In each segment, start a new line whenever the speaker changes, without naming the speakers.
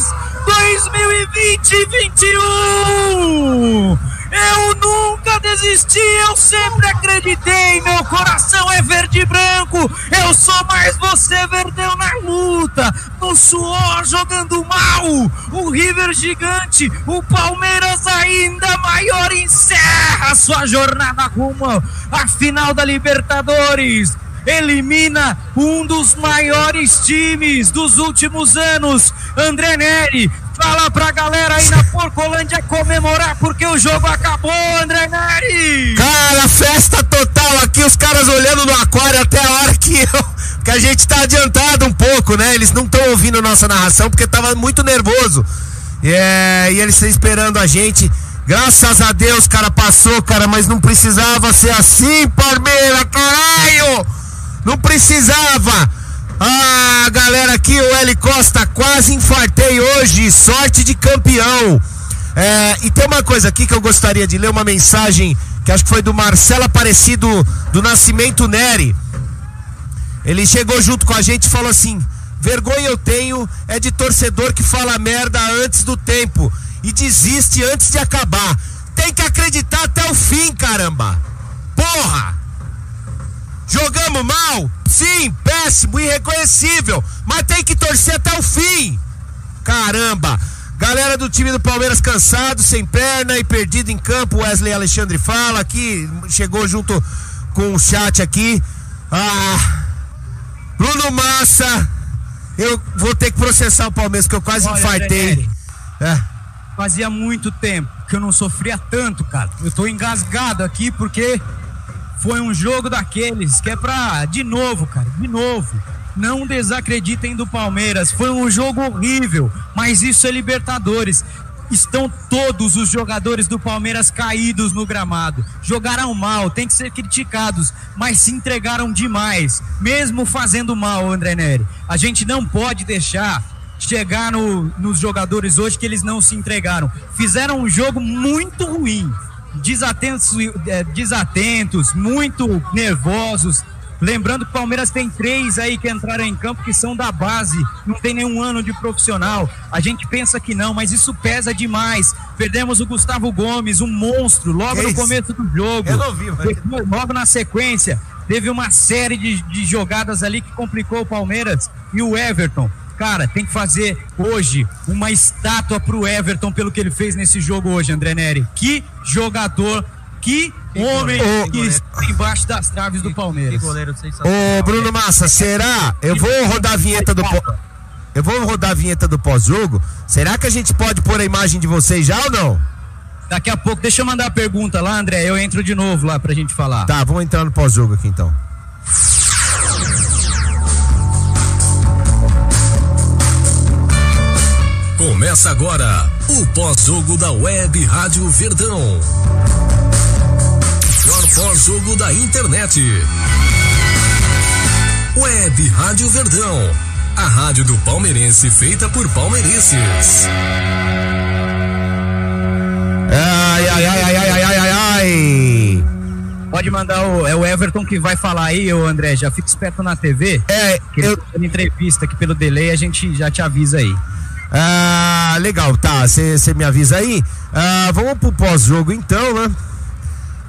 2020-21! Eu nunca desisti, eu sempre acreditei. Meu coração é verde e branco. Eu sou mais você, Verdeu na luta, no suor, jogando mal. O River gigante, o Palmeiras ainda maior encerra sua jornada rumo à final da Libertadores elimina um dos maiores times dos últimos anos. André Neri, fala pra galera aí na Porcolândia comemorar porque o jogo acabou, André Neri.
Cara, festa total aqui, os caras olhando no aquário até a hora que eu, que a gente tá adiantado um pouco, né? Eles não estão ouvindo nossa narração porque tava muito nervoso. É, e eles estão esperando a gente. Graças a Deus, cara, passou, cara, mas não precisava ser assim, Palmeira, caralho! Não precisava! Ah, galera aqui, o L Costa, quase infartei hoje, sorte de campeão. É, e tem uma coisa aqui que eu gostaria de ler, uma mensagem que acho que foi do Marcelo Aparecido do Nascimento Neri. Ele chegou junto com a gente e falou assim: vergonha eu tenho é de torcedor que fala merda antes do tempo e desiste antes de acabar. Tem que acreditar até o fim, caramba! Porra! Jogamos mal? Sim, péssimo, irreconhecível. Mas tem que torcer até o fim. Caramba! Galera do time do Palmeiras cansado, sem perna e perdido em campo. Wesley Alexandre fala aqui, chegou junto com o chat aqui. Ah, Bruno Massa, eu vou ter que processar o Palmeiras, que eu quase
Olha,
infartei. É.
Fazia muito tempo que eu não sofria tanto, cara. Eu tô engasgado aqui porque foi um jogo daqueles que é pra, de novo, cara, de novo. Não desacreditem do Palmeiras. Foi um jogo horrível, mas isso é Libertadores. Estão todos os jogadores do Palmeiras caídos no gramado. Jogaram mal, tem que ser criticados, mas se entregaram demais, mesmo fazendo mal, André Neri. A gente não pode deixar chegar no, nos jogadores hoje que eles não se entregaram. Fizeram um jogo muito ruim, desatentos, é, desatentos, muito nervosos. Lembrando que o Palmeiras tem três aí que entraram em campo que são da base, não tem nenhum ano de profissional. A gente pensa que não, mas isso pesa demais. Perdemos o Gustavo Gomes, um monstro, logo
Que
no
isso?
começo do jogo.
Eu não vi,
Depois, logo na sequência, teve uma série de, de jogadas ali que complicou o Palmeiras e o Everton. Cara, tem que fazer hoje uma estátua pro Everton pelo que ele fez nesse jogo hoje, André Neri. Que jogador, que homem
goleiro.
que está embaixo das traves do Palmeiras.
Ô, Bruno Massa, será? Eu vou rodar a vinheta do. Eu vou rodar a vinheta do pós-jogo. Será que a gente pode pôr a imagem de vocês já ou não?
Daqui a pouco, deixa eu mandar a pergunta lá, André. Eu entro de novo lá pra gente falar.
Tá, vamos entrar no pós-jogo aqui então.
Começa agora o pós-jogo da Web Rádio Verdão. Melhor pós-jogo da internet. Web Rádio Verdão. A rádio do palmeirense feita por palmeirenses.
Ai, ai, ai, ai, ai, ai, ai, ai.
Pode mandar o, é o Everton que vai falar aí, ô André. Já fica esperto na TV.
É,
que
eu.
Tá entrevista aqui pelo delay, a gente já te avisa aí.
Ah, legal, tá. Você me avisa aí. Ah, vamos pro pós-jogo então, né?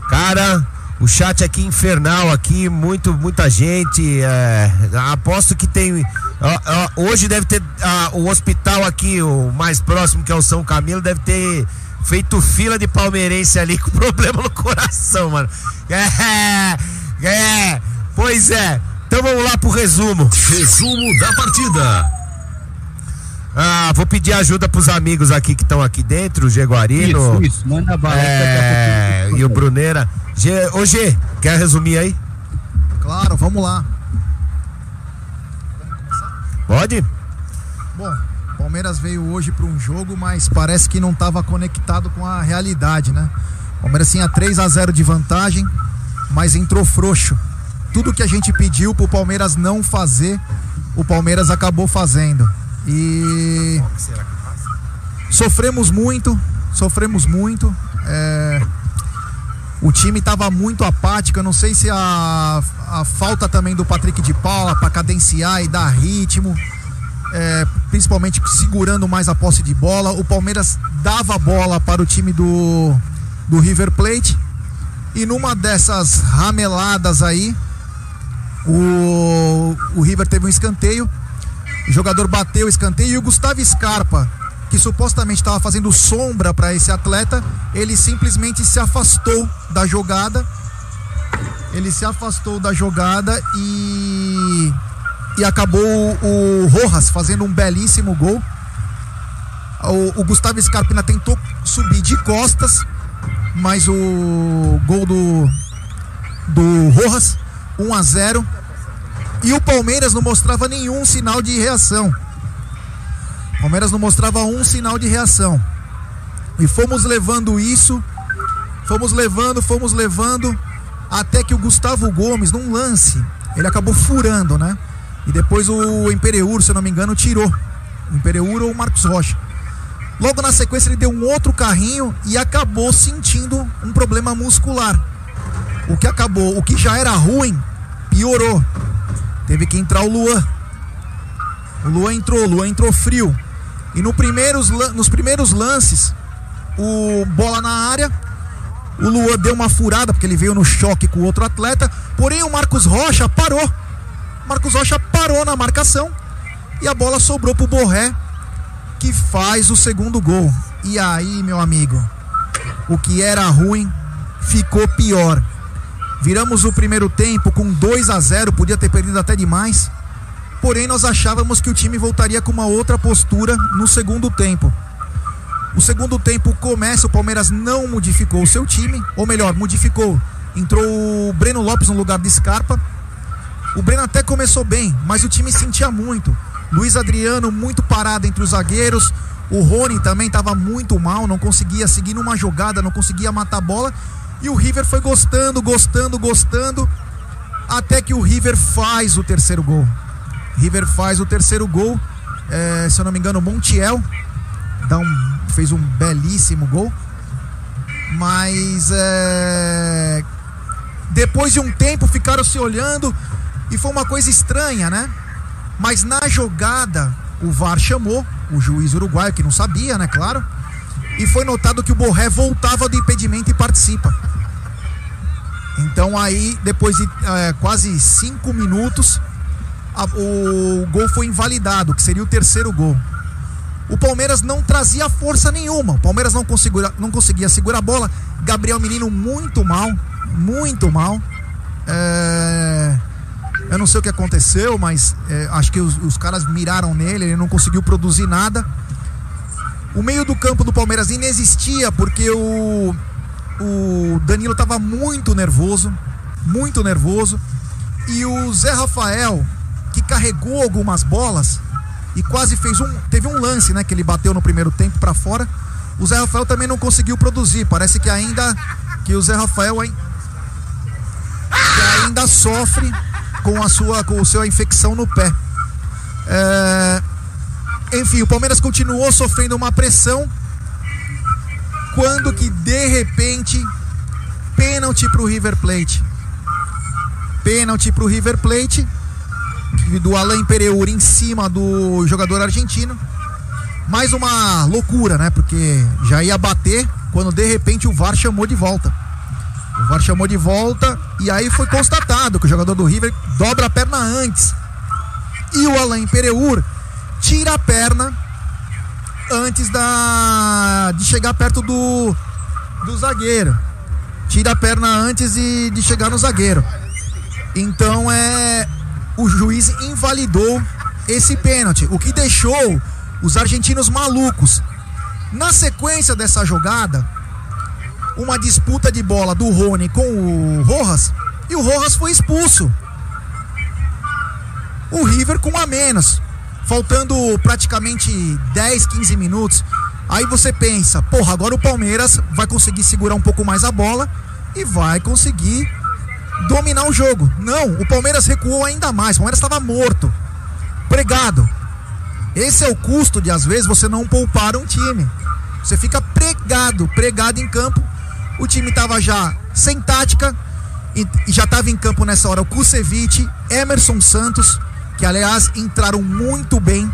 Cara, o chat aqui infernal aqui, muito, muita gente. é, aposto que tem. ó, ó, hoje deve ter ah, o hospital aqui, o mais próximo que é o São Camilo, deve ter feito fila de palmeirense ali com problema no coração, mano. É, é, pois é. Então vamos lá pro resumo.
Resumo da partida.
Ah, vou pedir ajuda pros amigos aqui que estão aqui dentro, o Jaguarino.
Isso, isso, manda bala.
É,
daqui a pouquinho.
e o Bruneira. G, ô G, quer resumir aí?
Claro, vamos lá.
Pode?
Bom, Palmeiras veio hoje para um jogo, mas parece que não estava conectado com a realidade, né? Palmeiras tinha 3 a 0 de vantagem, mas entrou frouxo. Tudo que a gente pediu pro Palmeiras não fazer, o Palmeiras acabou fazendo. E sofremos muito, sofremos muito. É, O time estava muito apático. Eu não sei se a, a falta também do Patrick de Paula para cadenciar e dar ritmo. é, principalmente segurando mais a posse de bola. O Palmeiras dava bola para o time do, do River Plate. E numa dessas rameladas aí, o, o River teve um escanteio. O jogador bateu o escanteio e o Gustavo Scarpa, que supostamente estava fazendo sombra para esse atleta, ele simplesmente se afastou da jogada. Ele se afastou da jogada e e acabou o Rojas fazendo um belíssimo gol. O, o Gustavo Scarpina tentou subir de costas, mas o gol do do Rojas 1 a 0 e o Palmeiras não mostrava nenhum sinal de reação. O Palmeiras não mostrava um sinal de reação. E fomos levando isso, fomos levando, fomos levando, até que o Gustavo Gomes, num lance, ele acabou furando, né? E depois o Impereur, se eu não me engano, tirou. O Impereur ou o Marcos Rocha. Logo na sequência ele deu um outro carrinho e acabou sentindo um problema muscular. O que acabou, o que já era ruim, piorou. Teve que entrar o Luan. O Luan entrou, o Luan entrou frio. E no primeiros, nos primeiros lances, o bola na área, o Luan deu uma furada porque ele veio no choque com o outro atleta. Porém, o Marcos Rocha parou. Marcos Rocha parou na marcação e a bola sobrou pro Borré, que faz o segundo gol. E aí, meu amigo, o que era ruim ficou pior. Viramos o primeiro tempo com 2 a 0, podia ter perdido até demais. Porém, nós achávamos que o time voltaria com uma outra postura no segundo tempo. O segundo tempo começa, o Palmeiras não modificou o seu time, ou melhor, modificou. Entrou o Breno Lopes no lugar de Scarpa o Breno até começou bem, mas o time sentia muito. Luiz Adriano muito parado entre os zagueiros. O Rony também estava muito mal, não conseguia seguir numa jogada, não conseguia matar a bola. E o River foi gostando, gostando, gostando. Até que o River faz o terceiro gol. River faz o terceiro gol. É, se eu não me engano, Montiel dá um, fez um belíssimo gol. Mas é, depois de um tempo ficaram se olhando. E foi uma coisa estranha, né? Mas na jogada, o VAR chamou o juiz uruguaio, que não sabia, né? Claro. E foi notado que o Borré voltava do impedimento e participa. Então aí, depois de é, quase cinco minutos, a, o gol foi invalidado, que seria o terceiro gol. O Palmeiras não trazia força nenhuma. O Palmeiras não, conseguia, não conseguia segurar a bola. Gabriel Menino muito mal, muito mal. É eu não sei o que aconteceu, mas é, acho que os, os, caras miraram nele, ele não conseguiu produzir nada. O meio do campo do Palmeiras inexistia porque o, o Danilo estava muito nervoso, muito nervoso. E o Zé Rafael, que carregou algumas bolas e quase fez um. Teve um lance, né? Que ele bateu no primeiro tempo para fora. O Zé Rafael também não conseguiu produzir. Parece que ainda. Que o Zé Rafael que ainda sofre com a sua com o seu infecção no pé. É, enfim, o Palmeiras continuou sofrendo uma pressão quando que de repente pênalti para o River Plate. Pênalti para o River Plate do Alain Pereur em cima do jogador argentino. Mais uma loucura, né? Porque já ia bater quando de repente o VAR chamou de volta. O VAR chamou de volta e aí foi constatado que o jogador do River dobra a perna antes. E o Alain Pereur tira a perna antes da de chegar perto do, do zagueiro. Tira a perna antes de, de chegar no zagueiro. Então é o juiz invalidou esse pênalti, o que deixou os argentinos malucos. Na sequência dessa jogada, uma disputa de bola do Rony com o Rojas e o Rojas foi expulso. O River com a menos, faltando praticamente 10, 15 minutos. Aí você pensa, porra, agora o Palmeiras vai conseguir segurar um pouco mais a bola e vai conseguir dominar o jogo. Não, o Palmeiras recuou ainda mais. O Palmeiras estava morto, pregado. Esse é o custo de às vezes você não poupar um time. Você fica pregado, pregado em campo o time estava já sem tática e, já estava em campo nessa hora o Kusevich, Emerson Santos, que aliás entraram muito bem,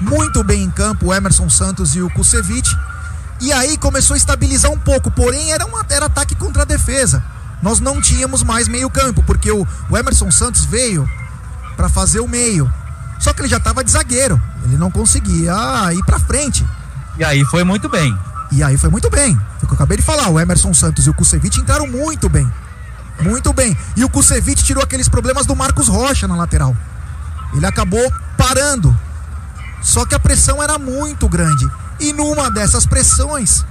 muito bem em campo, o Emerson Santos e o Kusevich. E aí começou a estabilizar um pouco, porém era, uma, era ataque contra a defesa. Nós não tínhamos mais meio campo, porque o, o Emerson Santos veio para fazer o meio. Só que ele já estava de zagueiro, ele não conseguia ir para frente.
E aí foi muito bem.
E aí foi muito bem. Foi o que eu acabei de falar. O Emerson Santos e o Kusevich entraram muito bem. Muito bem. E o Kusevich tirou aqueles problemas do Marcos Rocha na lateral. Ele acabou parando. Só que a pressão era muito grande. E numa dessas pressões,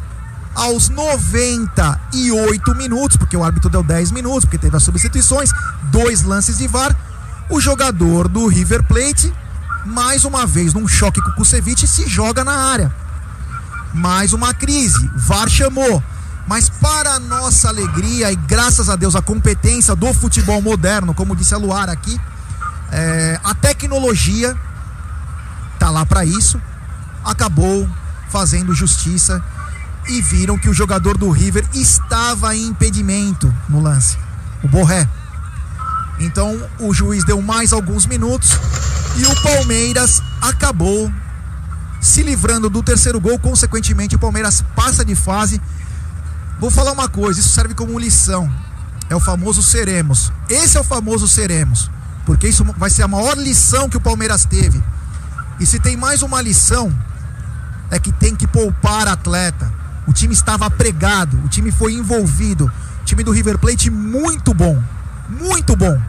aos 98 minutos, porque o árbitro deu 10 minutos, porque teve as substituições, dois lances de VAR, o jogador do River Plate, mais uma vez num choque com o Kusevich, se joga na área. Mais uma crise. VAR chamou. Mas para nossa alegria e graças a Deus a competência do futebol moderno, como disse a Luara aqui, é, a tecnologia tá lá para isso, acabou fazendo justiça e viram que o jogador do River estava em impedimento no lance, o Borré. Então o juiz deu mais alguns minutos e o Palmeiras acabou se livrando do terceiro gol. Consequentemente, o Palmeiras passa de fase. Vou falar uma coisa: isso serve como lição. É o famoso seremos. Esse é o famoso seremos. Porque isso vai ser a maior lição que o Palmeiras teve. E se tem mais uma lição, é que tem que poupar atleta. O time estava pregado, o time foi envolvido. O time do River Plate muito bom, muito bom.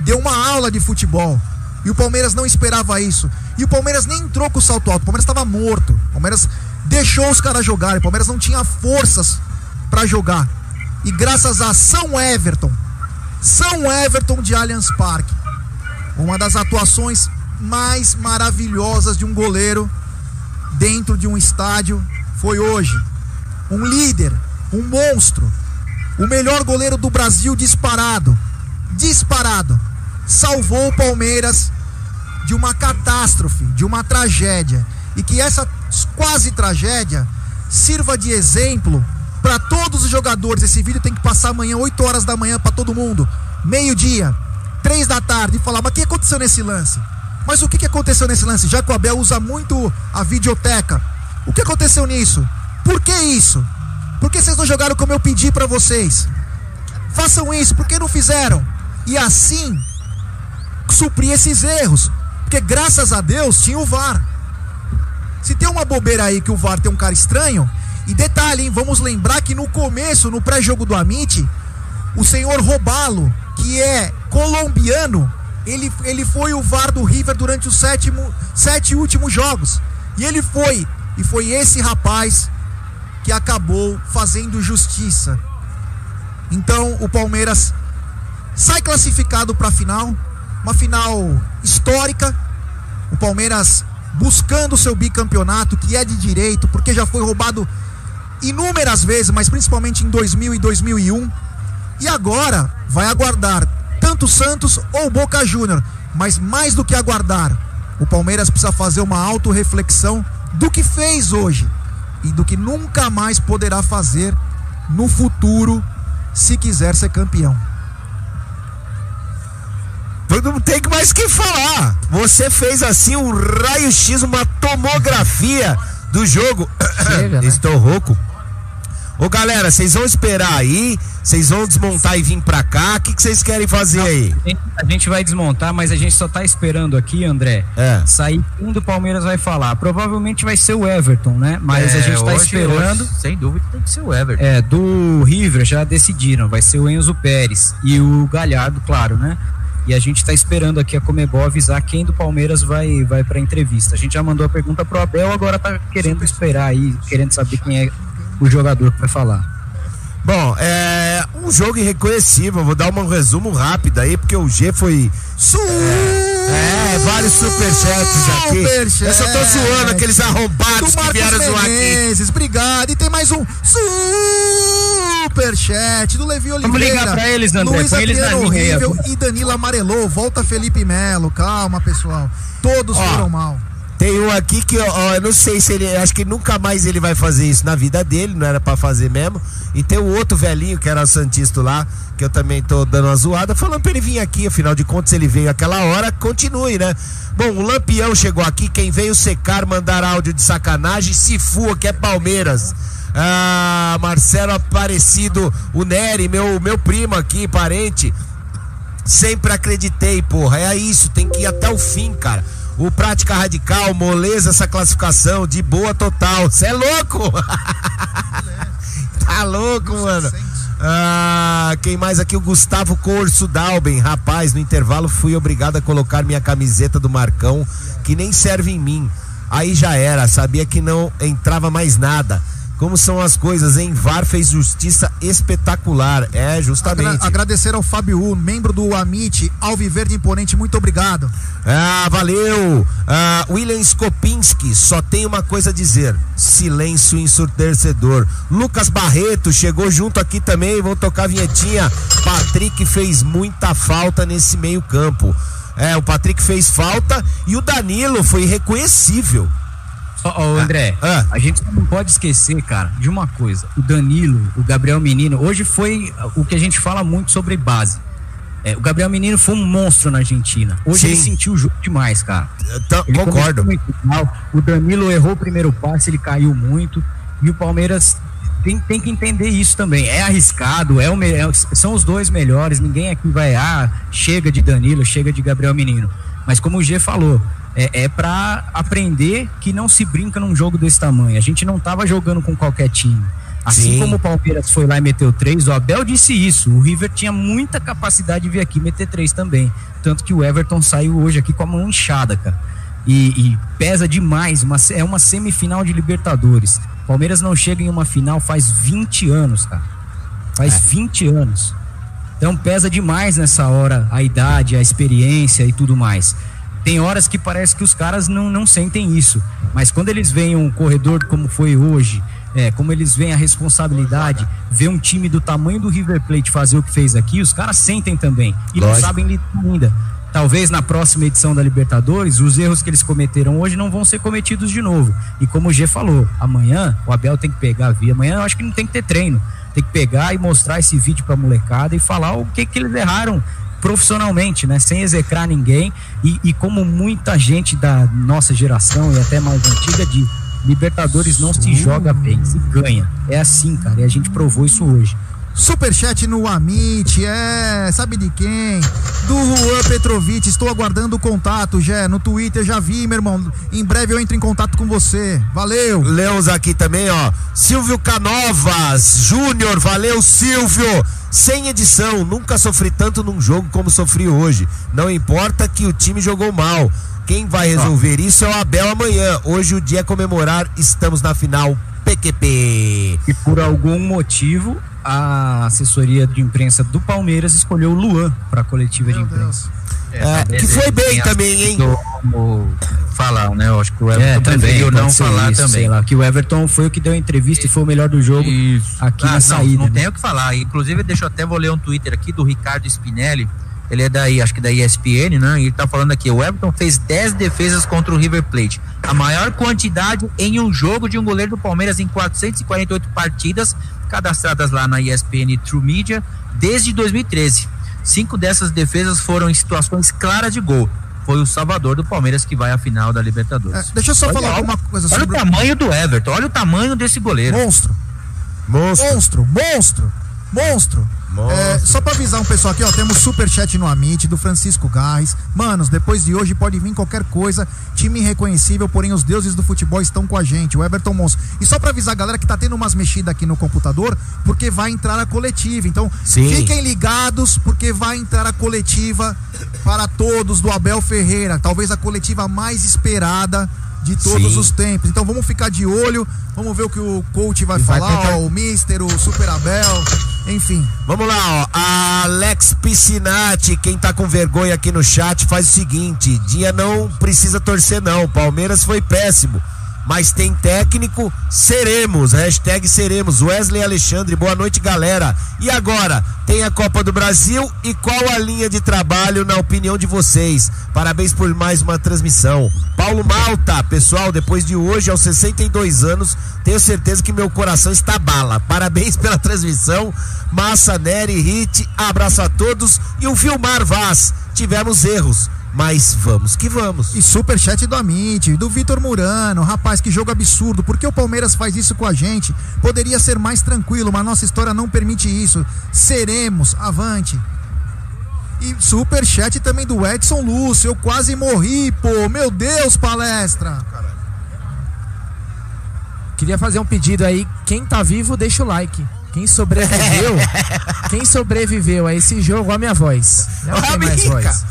Deu uma aula de futebol. E o Palmeiras não esperava isso. E o Palmeiras nem entrou com o salto alto. O Palmeiras estava morto. O Palmeiras deixou os caras jogarem. O Palmeiras não tinha forças para jogar. E graças a São Everton, São Everton de Allianz Parque, uma das atuações mais maravilhosas de um goleiro dentro de um estádio foi hoje. Um líder, um monstro, o melhor goleiro do Brasil disparado, disparado, salvou o Palmeiras de uma catástrofe, de uma tragédia, e que essa quase tragédia sirva de exemplo para todos os jogadores. Esse vídeo tem que passar amanhã, 8 horas da manhã, para todo mundo, meio-dia, 3 da tarde, e falar: mas o que aconteceu nesse lance? Mas o que aconteceu nesse lance? Já que o Abel usa muito a videoteca. O que aconteceu nisso? Por que isso? Por que vocês não jogaram como eu pedi para vocês? Façam isso, por que não fizeram? E assim suprir esses erros. Porque graças a Deus tinha o VAR. Se tem uma bobeira aí que o VAR tem um cara estranho, e detalhe, hein, vamos lembrar que no começo, no pré-jogo do Amit, o senhor Robalo, que é colombiano, ele, ele foi o VAR do River durante os sétimo, sete últimos jogos. E ele foi. E foi esse rapaz que acabou fazendo justiça. Então o Palmeiras sai classificado para a final, uma final histórica. O Palmeiras buscando o seu bicampeonato, que é de direito, porque já foi roubado inúmeras vezes, mas principalmente em 2000 e 2001. E agora vai aguardar tanto Santos ou Boca Júnior. Mas mais do que aguardar, o Palmeiras precisa fazer uma autorreflexão do que fez hoje e do que nunca mais poderá fazer no futuro se quiser ser campeão.
Não tem mais que falar. Você fez assim um raio-x, uma tomografia do jogo. Chega, né? Estou rouco. Ô galera, vocês vão esperar aí? Vocês vão desmontar e vir pra cá? O que vocês querem fazer aí?
A gente vai desmontar, mas a gente só tá esperando aqui, André, é. sair quem do Palmeiras vai falar. Provavelmente vai ser o Everton, né? Mas é, a gente tá hoje, esperando. Hoje,
sem dúvida tem que ser o Everton.
É, do River já decidiram, vai ser o Enzo Pérez e o Galhardo, claro, né? E a gente está esperando aqui a Comebol avisar quem do Palmeiras vai vai para entrevista. A gente já mandou a pergunta pro Abel, agora tá querendo esperar aí, querendo saber quem é o jogador que vai falar.
Bom, é um jogo irreconhecível. Vou dar um resumo rápido aí, porque o G foi. É, é, vários superchats aqui. Super Eu só tô zoando aqueles arrombados que vieram zoar aqui.
Obrigado. E tem mais um superchat do Levi Oliveira.
Vamos ligar pra eles, André. Luísa eles na
horrível e Danilo amarelou. Volta Felipe Melo. Calma, pessoal. Todos Ó, foram mal.
Tem um aqui que, ó, eu não sei se ele. Acho que nunca mais ele vai fazer isso na vida dele, não era para fazer mesmo. E tem o outro velhinho, que era Santista lá, que eu também tô dando uma zoada, falando pra ele vir aqui, afinal de contas, ele veio aquela hora, continue, né? Bom, o Lampião chegou aqui, quem veio secar, mandar áudio de sacanagem, se fua, que é Palmeiras. Ah, Marcelo Aparecido, o Nery, meu, meu primo aqui, parente. Sempre acreditei, porra. É isso, tem que ir até o fim, cara o Prática Radical, moleza essa classificação, de boa total. Você é louco? tá louco, mano. Ah, quem mais aqui? O Gustavo Corso Dalben. Rapaz, no intervalo fui obrigado a colocar minha camiseta do Marcão, que nem serve em mim. Aí já era, sabia que não entrava mais nada. Como são as coisas, hein? VAR fez justiça espetacular. É, justamente. Agra
agradecer ao Fábio membro do Amit, Alviverde Imponente, muito obrigado.
Ah, valeu. Ah, William Skopinski, só tem uma coisa a dizer: silêncio ensurdecedor. Lucas Barreto chegou junto aqui também, vou tocar a vinhetinha. Patrick fez muita falta nesse meio-campo. É, o Patrick fez falta e o Danilo foi reconhecível.
Ó, oh, André, ah, ah. a gente não pode esquecer, cara, de uma coisa. O Danilo, o Gabriel Menino, hoje foi o que a gente fala muito sobre base. É, o Gabriel Menino foi um monstro na Argentina. Hoje Sim. ele sentiu o jogo demais, cara.
Concordo.
O Danilo errou o primeiro passe, ele caiu muito. E o Palmeiras tem, tem que entender isso também. É arriscado, é, o, é são os dois melhores. Ninguém aqui vai, ah, chega de Danilo, chega de Gabriel Menino. Mas como o G falou, é, é para aprender que não se brinca num jogo desse tamanho. A gente não tava jogando com qualquer time. Assim Sim. como o Palmeiras foi lá e meteu três, o Abel disse isso. O River tinha muita capacidade de vir aqui meter três também. Tanto que o Everton saiu hoje aqui com a mão inchada, cara. E, e pesa demais. Uma, é uma semifinal de Libertadores. Palmeiras não chega em uma final faz 20 anos, cara. Faz é. 20 anos. Então pesa demais nessa hora a idade, a experiência e tudo mais. Tem horas que parece que os caras não, não sentem isso. Mas quando eles veem um corredor como foi hoje, é, como eles veem a responsabilidade, ver um time do tamanho do River Plate fazer o que fez aqui, os caras sentem também. E Lógico. não sabem lidar ainda. Talvez na próxima edição da Libertadores, os erros que eles cometeram hoje não vão ser cometidos de novo. E como o G falou, amanhã o Abel tem que pegar a via. Amanhã eu acho que não tem que ter treino. Tem que pegar e mostrar esse vídeo pra molecada e falar o que, que eles erraram profissionalmente, né? Sem execrar ninguém e, e como muita gente da nossa geração e até mais antiga de Libertadores não se joga bem, se ganha. É assim, cara, e a gente provou isso hoje.
Superchat no Amit, é, sabe de quem? Do Juan Petrovic, estou aguardando o contato, Jé, no Twitter já vi, meu irmão, em breve eu entro em contato com você, valeu.
Lemos aqui também, ó, Silvio Canovas Júnior, valeu Silvio, sem edição, nunca sofri tanto num jogo como sofri hoje, não importa que o time jogou mal, quem vai resolver isso é o Abel amanhã, hoje o dia é comemorar, estamos na final PQP.
E por algum motivo a assessoria de imprensa do Palmeiras escolheu o Luan para a coletiva Meu de imprensa.
É, é, que foi bem também, hein?
Como falar, né? Eu acho que o Everton é, preferiu não falar isso, também. Lá, que o Everton foi o que deu a entrevista e, e foi o melhor do jogo isso. aqui ah, na não, saída. Não
né? tem o que falar. Inclusive, deixa eu até vou ler um Twitter aqui do Ricardo Spinelli. Ele é daí, acho que da ESPN, né? E ele tá falando aqui, o Everton fez 10 defesas contra o River Plate. A maior quantidade em um jogo de um goleiro do Palmeiras em 448 partidas cadastradas lá na ESPN True Media desde 2013. Cinco dessas defesas foram em situações claras de gol. Foi o Salvador do Palmeiras que vai à final da Libertadores. É,
deixa eu só olha, falar alguma coisa
olha sobre. Olha o tamanho do Everton, olha o tamanho desse goleiro.
Monstro. Monstro. Monstro, monstro, monstro. É, só pra avisar um pessoal aqui, ó, temos super chat no Amit do Francisco Garres. Manos, depois de hoje pode vir qualquer coisa. Time irreconhecível, porém os deuses do futebol estão com a gente. O Everton Mons. E só pra avisar a galera que tá tendo umas mexidas aqui no computador, porque vai entrar a coletiva. Então, Sim. fiquem ligados, porque vai entrar a coletiva para todos do Abel Ferreira. Talvez a coletiva mais esperada de todos Sim. os tempos. Então vamos ficar de olho, vamos ver o que o coach vai falar, tentar... ó, o Mister, o Super Abel, enfim.
Vamos lá, ó. A Alex Piscinati, quem tá com vergonha aqui no chat, faz o seguinte: dia não precisa torcer, não. Palmeiras foi péssimo. Mas tem técnico, seremos. Hashtag seremos. Wesley Alexandre, boa noite, galera. E agora, tem a Copa do Brasil e qual a linha de trabalho na opinião de vocês? Parabéns por mais uma transmissão. Paulo Malta, pessoal, depois de hoje, aos 62 anos, tenho certeza que meu coração está bala. Parabéns pela transmissão. Massa, Nery, Hit, abraço a todos e o Filmar Vaz. Tivemos erros mas vamos que vamos.
E superchat do Amit, do Vitor Murano. Rapaz, que jogo absurdo. Por que o Palmeiras faz isso com a gente? Poderia ser mais tranquilo, mas nossa história não permite isso. Seremos, avante. E superchat também do Edson Lúcio. Eu quase morri, pô. Meu Deus, palestra.
Queria fazer um pedido aí. Quem tá vivo, deixa o like. Quem sobreviveu, quem sobreviveu a esse jogo, a minha voz. Não tem mais voz.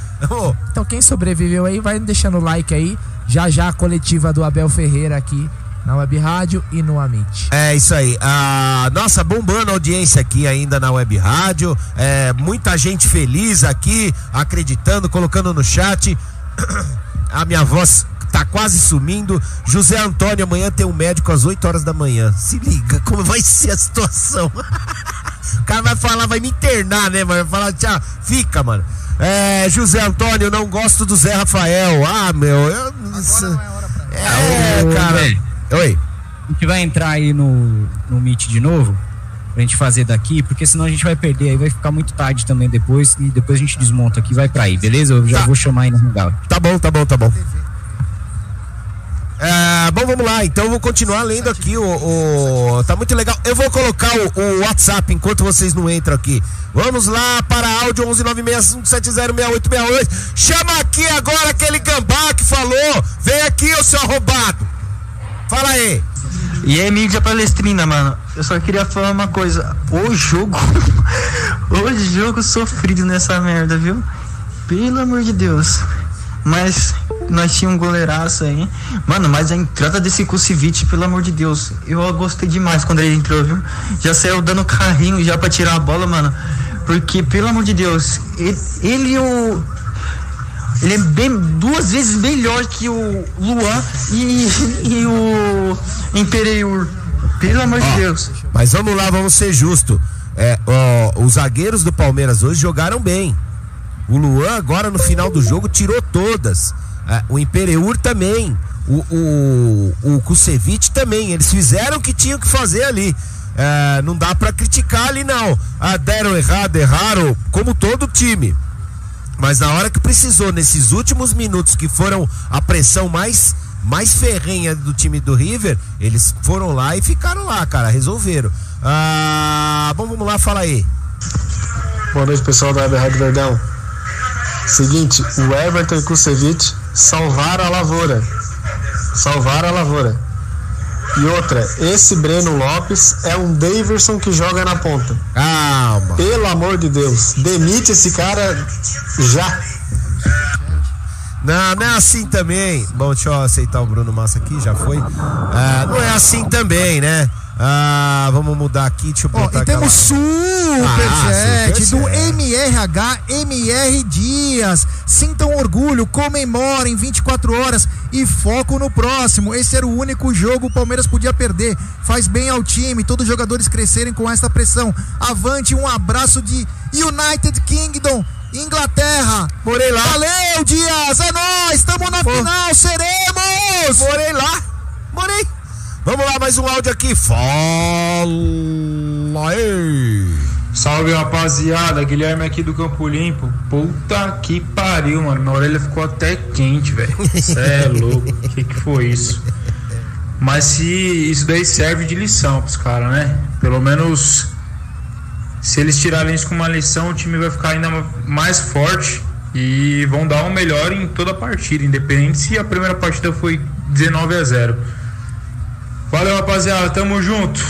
Então quem sobreviveu aí, vai deixando o like aí. Já já a coletiva do Abel Ferreira aqui na Web Rádio e no Amit.
É isso aí. Ah, nossa, bombando a audiência aqui ainda na Web Rádio. É, muita gente feliz aqui, acreditando, colocando no chat. A minha voz tá quase sumindo. José Antônio, amanhã tem um médico às 8 horas da manhã. Se liga, como vai ser a situação. o cara vai falar, vai me internar, né, mano? Vai falar, tchau, fica, mano. É, José Antônio, não gosto do Zé Rafael. Ah, meu. Eu... Agora não é hora pra É,
Ô,
cara.
Zé.
Oi.
A gente vai entrar aí no, no Meet de novo, pra gente fazer daqui, porque senão a gente vai perder, aí vai ficar muito tarde também depois, e depois a gente desmonta aqui, vai pra aí, beleza? Eu já
Tá.
vou chamar aí no Hangout.
Tá bom, tá bom, tá bom. É, bom, vamos lá. Então vou continuar lendo aqui o, o- Tá muito legal. Eu vou colocar o, o WhatsApp enquanto vocês não entram aqui. Vamos lá para áudio 11965706868. Chama aqui agora aquele gambá que falou. Vem aqui, ô seu arrombado. Fala aí.
E aí, mídia palestrina, mano. Eu só queria falar uma coisa. O jogo. o jogo sofrido nessa merda, viu? Pelo amor de Deus. Mas nós tínhamos um goleiraço aí. Mano, mas a entrada desse Kusevich, pelo amor de Deus, eu gostei demais quando ele entrou, viu? Já saiu dando carrinho já pra tirar a bola, mano. Porque, pelo amor de Deus, ele, ele o. Ele é bem, duas vezes melhor que o Luan e, e o Imperiur. Pelo amor de Deus.
Mas vamos lá, vamos ser justos. É, ó, os zagueiros do Palmeiras hoje jogaram bem. O Luan, agora no final do jogo, tirou todas. É, o Imperiur também. O, o, o Kusevich também. Eles fizeram o que tinham que fazer ali. É, não dá pra criticar ali, não. Ah, deram errado, erraram, como todo time. Mas na hora que precisou, nesses últimos minutos que foram a pressão mais mais ferrenha do time do River, eles foram lá e ficaram lá, cara, resolveram. Ah, bom, vamos lá, fala aí.
Boa noite, pessoal da Rádio Verdão. Seguinte, o Everton Kusevich salvaram a lavoura. Salvaram a lavoura. E outra, esse Breno Lopes é um Daverson que joga na ponta.
Calma.
Pelo amor de Deus, demite esse cara já.
Não, não é assim também. Bom, deixa eu aceitar o Bruno Massa aqui, já foi. Ah, não é assim também, né? Ah, vamos mudar aqui, deixa eu botar
e temos
Ah,
superchat do
superchat.
MRH MR Dias. Sintam orgulho, comemorem 24 horas e foco no próximo. Esse era o único jogo o Palmeiras podia perder. Faz bem ao time, todos os jogadores crescerem com esta pressão. Avante, um abraço de United Kingdom. Inglaterra,
Morei lá.
valeu Dias, é nóis, estamos na final, seremos!
Morei lá. Morei. Vamos lá, mais um áudio aqui. Fala aí.
Salve rapaziada, Guilherme aqui do Campo Limpo. Puta que pariu, mano. Minha orelha ficou até quente, velho. Cê é louco. O que, que foi isso? Mas se isso daí serve de lição pros caras, né? Pelo menos se eles tirarem isso como uma lição, o time vai ficar ainda mais forte e vão dar o melhor em toda a partida, independente se a primeira partida foi 19 a 0. Valeu, rapaziada. Tamo junto.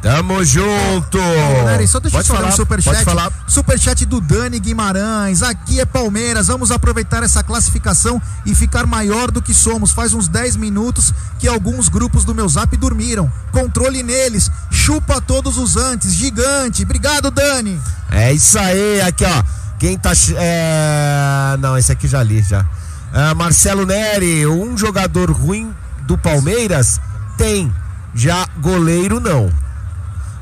Tamo junto.
Nery, só deixa
pode
eu falar
falar,
um superchat.
Falar.
Superchat do Dani Guimarães. Aqui é Palmeiras. Vamos aproveitar essa classificação e ficar maior do que somos. Faz uns 10 minutos que alguns grupos do meu zap dormiram. Controle neles. Chupa todos os antes. Gigante. Obrigado, Dani.
É isso aí, aqui ó. Quem tá. É... Não, esse aqui já li já. Ah, Marcelo Neri, um jogador ruim do Palmeiras? Tem. Já goleiro não.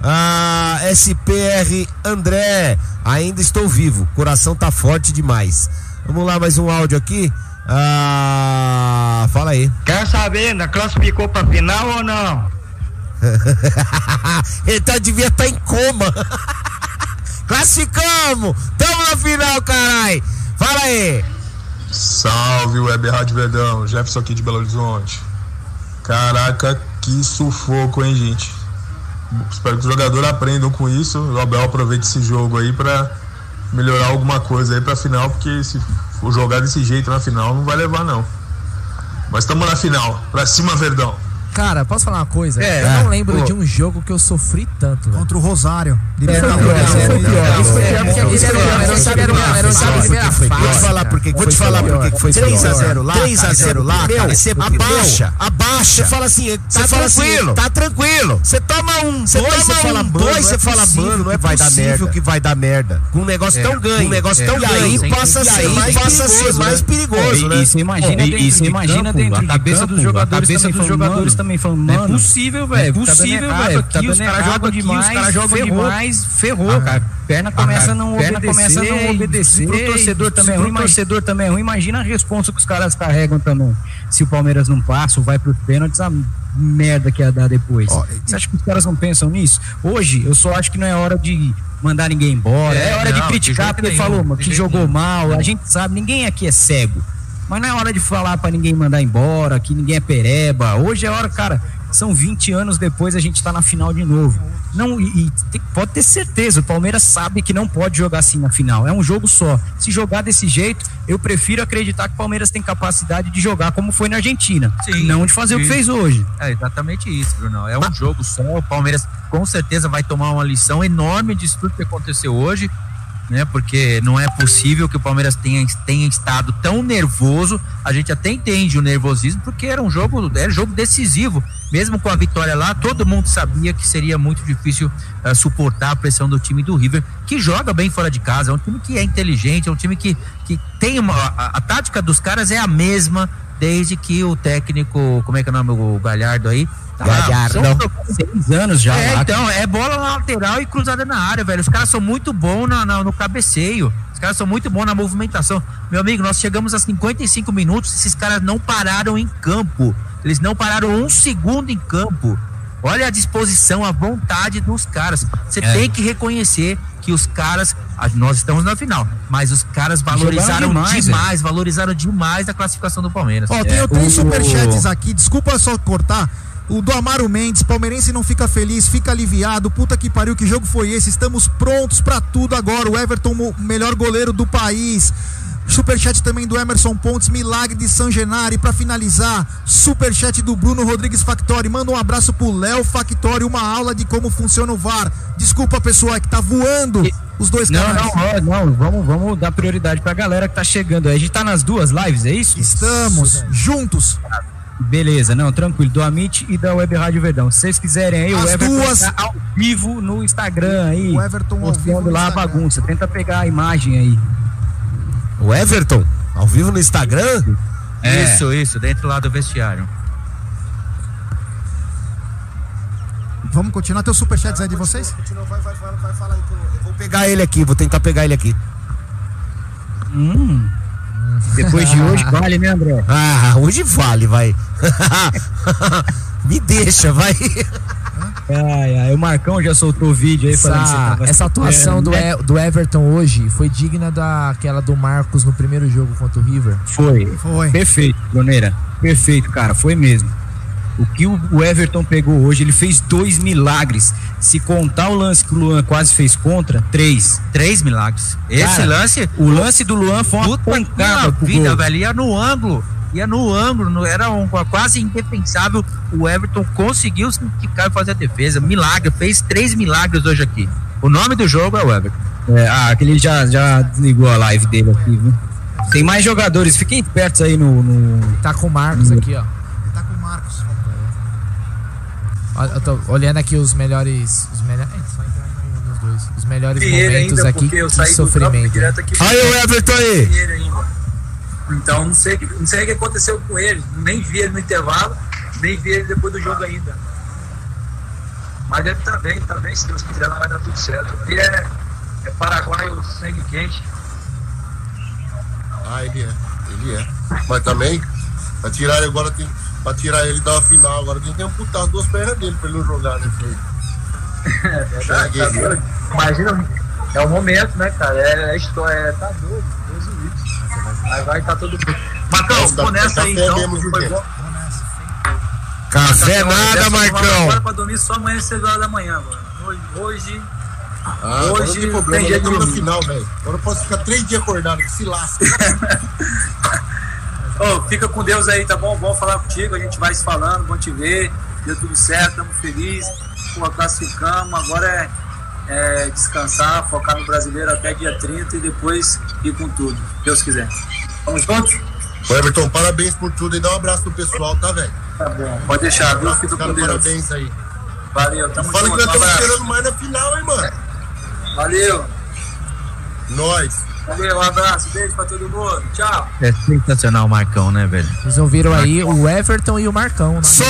Ah, SPR André, ainda estou vivo. Coração tá forte demais. Vamos lá, mais um áudio aqui. Ah, fala aí.
Quer saber, ainda classificou pra final ou não?
Ele tá, devia estar tá em coma. Classificamos! Tamo na final, carai! Fala aí!
Salve, Web Rádio Verdão, Jefferson aqui de Belo Horizonte. Caraca, que sufoco, hein, gente? Espero que os jogadores aprendam com isso. O Abel aproveite esse jogo aí para melhorar alguma coisa aí pra final, porque se for jogar desse jeito na final, não vai levar, não. Mas estamos na final. Pra cima, Verdão.
Cara, posso falar uma coisa?
É,
eu
é,
não lembro
pô.
de um jogo que eu sofri tanto.
Contra o Rosário.
É, não, não, esse foi pior. Esse foi pior porque aquele era a primeira
Vou te falar por que
Vou
foi
te
pior.
falar por que foi
3x0
pior.
lá,
3x0 lá,
meu, você abaixa, abaixa. Você fala assim, você
tá
fala assim,
tranquilo.
tá tranquilo. Você toma um,
Você
dois,
toma
você fala,
um,
dois, você
não é
fala, mano, não é
vai dar
possível que vai dar merda. Com um negócio
É,
tão ganho,
um negócio
é.
tão ganho, E
passa a ser
perigoso,
mais
né?
perigoso,
É,
né?
e você imagina dentro de campo, a cabeça dos jogadores
cabeça
também falando, mano, não é possível,
não é
velho.
possível,
tá
velho, tá
os caras jogam demais,
os caras jogam demais.
ferrou, cara. Perna começa a não
perna
obedecer,
começa a não obedecer,
Pro torcedor
e
também é
pro
ruim, mas torcedor também é ruim. Imagina a responsa que os caras carregam também. Se o Palmeiras não passa, ou vai pros pênaltis, a merda que ia dar depois. Você acha que os caras não pensam nisso? Hoje, eu só acho que não é hora de mandar ninguém embora. É,
É,
hora
não,
de criticar, porque
nenhum,
falou
de
que jogou
nenhum.
mal. A gente sabe, ninguém aqui é cego. Mas não é hora de falar pra ninguém mandar embora, que ninguém é pereba. Hoje é hora, cara, são 20 anos depois a gente tá na final de novo. Não, e, e pode ter certeza, o Palmeiras sabe que não pode jogar assim na final. É um jogo só. Se jogar desse jeito, eu prefiro acreditar que o Palmeiras tem capacidade de jogar como foi na Argentina. não de fazer o que
sim.
fez hoje.
É exatamente isso, Bruno. É um jogo só. O Palmeiras com certeza vai tomar uma lição enorme disso tudo que aconteceu hoje, né? Porque não é possível que o Palmeiras tenha, tenha estado tão nervoso. A gente até entende o nervosismo, porque era um jogo, era jogo decisivo. Mesmo com a vitória lá, todo mundo sabia que seria muito difícil eh, suportar a pressão do time do River, que joga bem fora de casa. É um time que é inteligente, é um time que, que tem uma. A, a tática dos caras é a mesma desde que o técnico, como é que é o nome, o Galhardo aí? Tá
Seis anos já
É,
lá.
então, é bola na lateral e cruzada na área, velho. Os caras são muito bons na, na- no cabeceio. Os caras são muito bons na movimentação. Meu amigo, nós chegamos a 55 minutos, esses caras não pararam em campo. Eles não pararam um segundo em campo. Olha a disposição, a vontade dos caras. Você
É.
tem que reconhecer que os caras, a- nós estamos na final, mas os caras valorizaram demais,
demais,
valorizaram demais a classificação do Palmeiras.
Ó,
É,
tem três
o-
superchats aqui, desculpa só cortar. O do Amaro Mendes, palmeirense não fica feliz, fica aliviado. Puta que pariu, que jogo foi esse? Estamos prontos pra tudo agora. O Everton, o melhor goleiro do país. Superchat também do Emerson Pontes, milagre de San Genaro. E pra finalizar, superchat do Bruno Rodrigues Factori. Manda um abraço pro Léo Factori, uma aula de como funciona o VAR. Desculpa, pessoal, é que tá voando os dois
Não,
canais.
não, não, vamos, vamos dar prioridade pra galera que tá chegando aí. A gente tá nas duas lives, é isso?
Estamos juntos.
Beleza, não, tranquilo. Do Amit e da Web Rádio Verdão. Se vocês quiserem aí,
As
o Everton
duas.
tá ao vivo no Instagram aí.
O Everton ao
mostrando lá a bagunça. Tenta pegar a imagem aí.
O Everton, ao vivo no Instagram?
É.
Isso, isso, dentro lá do vestiário.
Vamos continuar teu superchat aí de vocês?
Vou pegar ele aqui, vou tentar pegar ele aqui.
Hum. Depois de hoje, vale, né, André?
Ah, hoje vale, vai. Me deixa, vai.
Ai, ai, o Marcão já soltou o vídeo aí falando que você
Essa,
tava
essa atuação do,
né?
E- do Everton hoje foi digna daquela do Marcos no primeiro jogo contra o River.
Foi.
Foi.
Perfeito, Doneira. Perfeito, cara. Foi mesmo. O que o Everton pegou hoje, ele fez dois milagres. Se contar o lance que o Luan quase fez contra, três.
Três milagres. Esse
Cara,
lance.
O lance do Luan foi uma
Puta
pancada pro
vida,
gol.
velho. Ia no ângulo. Ia no ângulo. Era um, quase indefensável. O Everton conseguiu se ficar e fazer a defesa. Milagre. Fez três milagres hoje aqui. O nome do jogo é o Everton.
É, ah, aquele já, já desligou a live dele aqui, viu? Tem mais jogadores, fiquem espertos aí no. no...
Tá com o Marcos aqui, ó.
Tá com o Marcos.
Eu tô olhando aqui os melhores. Os melhores. É, só entrar nos dois. Os melhores momentos
ainda,
aqui.
eu
Que sofrimento.
aqui.
Aí o Everton aí.
Então não sei, o que- não sei o que aconteceu com ele. Nem vi ele no intervalo. Nem vi ele depois do jogo ainda. Mas ele tá bem, tá bem, se Deus quiser, lá vai dar tudo certo. Ele é, é paraguaio, sangue quente.
Ah, ele é. Ele é. Mas também, pra tirar ele agora, tem, pra tirar ele da final, agora tem que amputar as duas pernas dele pra ele não jogar, né?
É verdade, tá doido. Imagina, é o momento, né, cara? É a história, é, tá doido, Deus o livre. Aí vai tá todo mundo. Marcão,
Nossa,
vou nessa aí
café
então.
mesmo,
Foi bom.
Café nada, Marcão.
Agora pra dormir só amanhã às 6 horas da manhã, mano. Hoje, hoje
Ah,
Hoje
tem problema,
tem jeito
eu tô na
de
final, velho. Agora eu posso ficar três dias acordado, que se lasca.
Ô, fica com Deus aí, tá bom? Bom falar contigo, a gente vai se falando, bom te ver, deu tudo certo, estamos felizes, pô, classificamos, agora é, é descansar, focar no brasileiro até dia 30 e depois ir com tudo, Deus quiser. Vamos juntos?
Ô, Everton, parabéns por tudo e dá um abraço pro pessoal, tá, velho?
Tá bom, pode deixar, viu? Fica com Deus.
parabéns aí.
Valeu, tamo
Fala que
junto,
nós
um
estamos
abraço.
esperando mais na final, hein, mano?
Valeu,
Nós.
Valeu, um abraço, beijo pra todo mundo, tchau.
É sensacional o Marcão, né, velho?
Vocês ouviram aí o Everton e o Marcão. Né?
Só!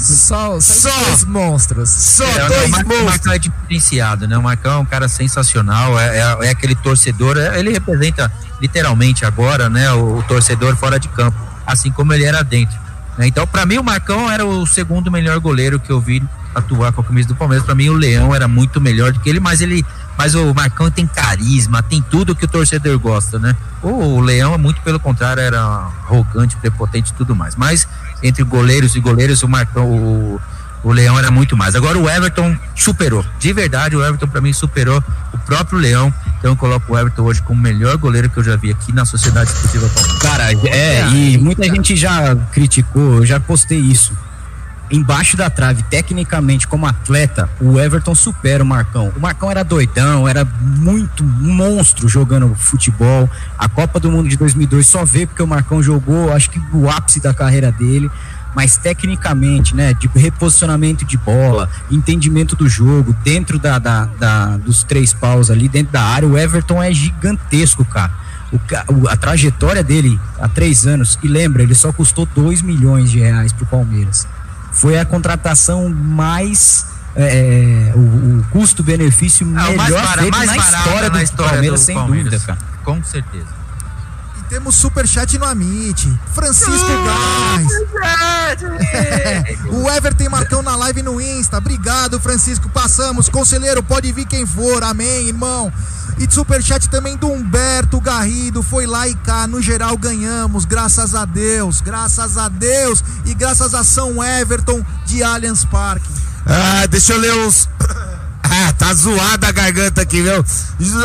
Só, só,
Só!
dois monstros.
Só
É,
dois
o Mar- o
monstros.
Marcão é diferenciado, né? O Marcão é um cara sensacional, é, é- é aquele torcedor, é- ele representa literalmente agora, né, o, o torcedor fora de campo, assim como ele era dentro. né? Então, pra mim, o Marcão era o segundo melhor goleiro que eu vi atuar com a camisa do Palmeiras. Pra mim, o Leão era muito melhor do que ele, mas ele, mas o Marcão tem carisma, tem tudo que o torcedor gosta, né? O, Leão, muito pelo contrário, era arrogante, prepotente e tudo mais. Mas entre goleiros e goleiros, o Marcão, o, o Leão era muito mais. Agora o Everton superou. De verdade, o Everton pra mim superou o próprio Leão. Então eu coloco o Everton hoje como o melhor goleiro que eu já vi aqui na Sociedade Esportiva Palmeiras.
Cara, é, e muita gente já criticou, eu já postei isso. Embaixo da trave, tecnicamente, como atleta, o Everton supera o Marcão. O Marcão era doidão, era muito monstro jogando futebol. A Copa do Mundo de 2002 só vê porque o Marcão jogou, acho que o ápice da carreira dele. Mas tecnicamente, né, de reposicionamento de bola, entendimento do jogo, dentro da, da- da- dos três paus ali, dentro da área, o Everton é gigantesco, cara. O ca- o- a trajetória dele há três anos, e lembra, ele só custou 2 milhões de reais pro Palmeiras. Foi a contratação mais. é, o, o custo-benefício
Ah,
melhor
o mais barato,
feito
mais
na história,
na
do
história
Palmeiras,
do
sem
Palmeiras.
dúvida, cara.
Com certeza.
Temos superchat no Amit. Francisco Gás. o Everton Marcão na live no Insta. Obrigado, Francisco. Passamos. Conselheiro, pode vir quem for. Amém, irmão. E superchat também do Humberto Garrido. Foi lá e cá. No geral, ganhamos. Graças a Deus. Graças a Deus. E graças a São Everton de Allianz Parque.
Ah, deixa eu ler uns. Ah, tá zoada a garganta aqui, viu?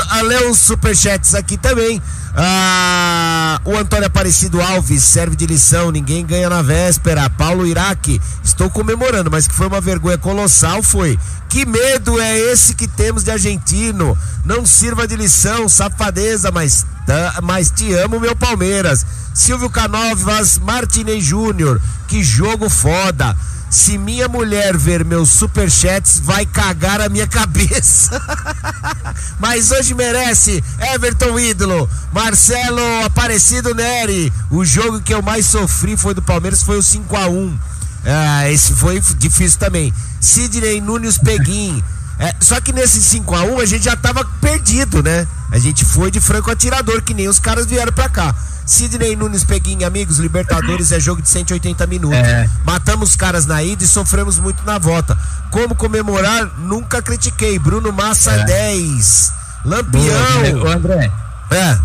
Ah, Ler uns superchats aqui também. Ah, o Antônio Aparecido Alves serve de lição. Ninguém ganha na véspera. Paulo Iraque, estou comemorando, mas que foi uma vergonha colossal. Foi. Que medo é esse que temos de argentino? Não sirva de lição, safadeza, mas, mas te amo, meu Palmeiras. Silvio Canovas Martinez Júnior, que jogo foda. Se minha mulher ver meus superchats, vai cagar a minha cabeça. Mas hoje merece Everton ídolo, Marcelo Aparecido Neri. O jogo que eu mais sofri foi do Palmeiras, foi o 5 a 1 ah, esse foi difícil também. Sidney Nunes Peguim. É, só que nesse 5 a 1 a gente já tava perdido, né? A gente foi de franco atirador, que nem os caras vieram pra cá. Sidney Nunes Peguim, amigos, Libertadores é jogo de 180 minutos.
É.
Matamos os caras na ida e sofremos muito na volta. Como comemorar? Nunca critiquei. Bruno Massa
É.
10.
Ô,
Lampião.
André,
É.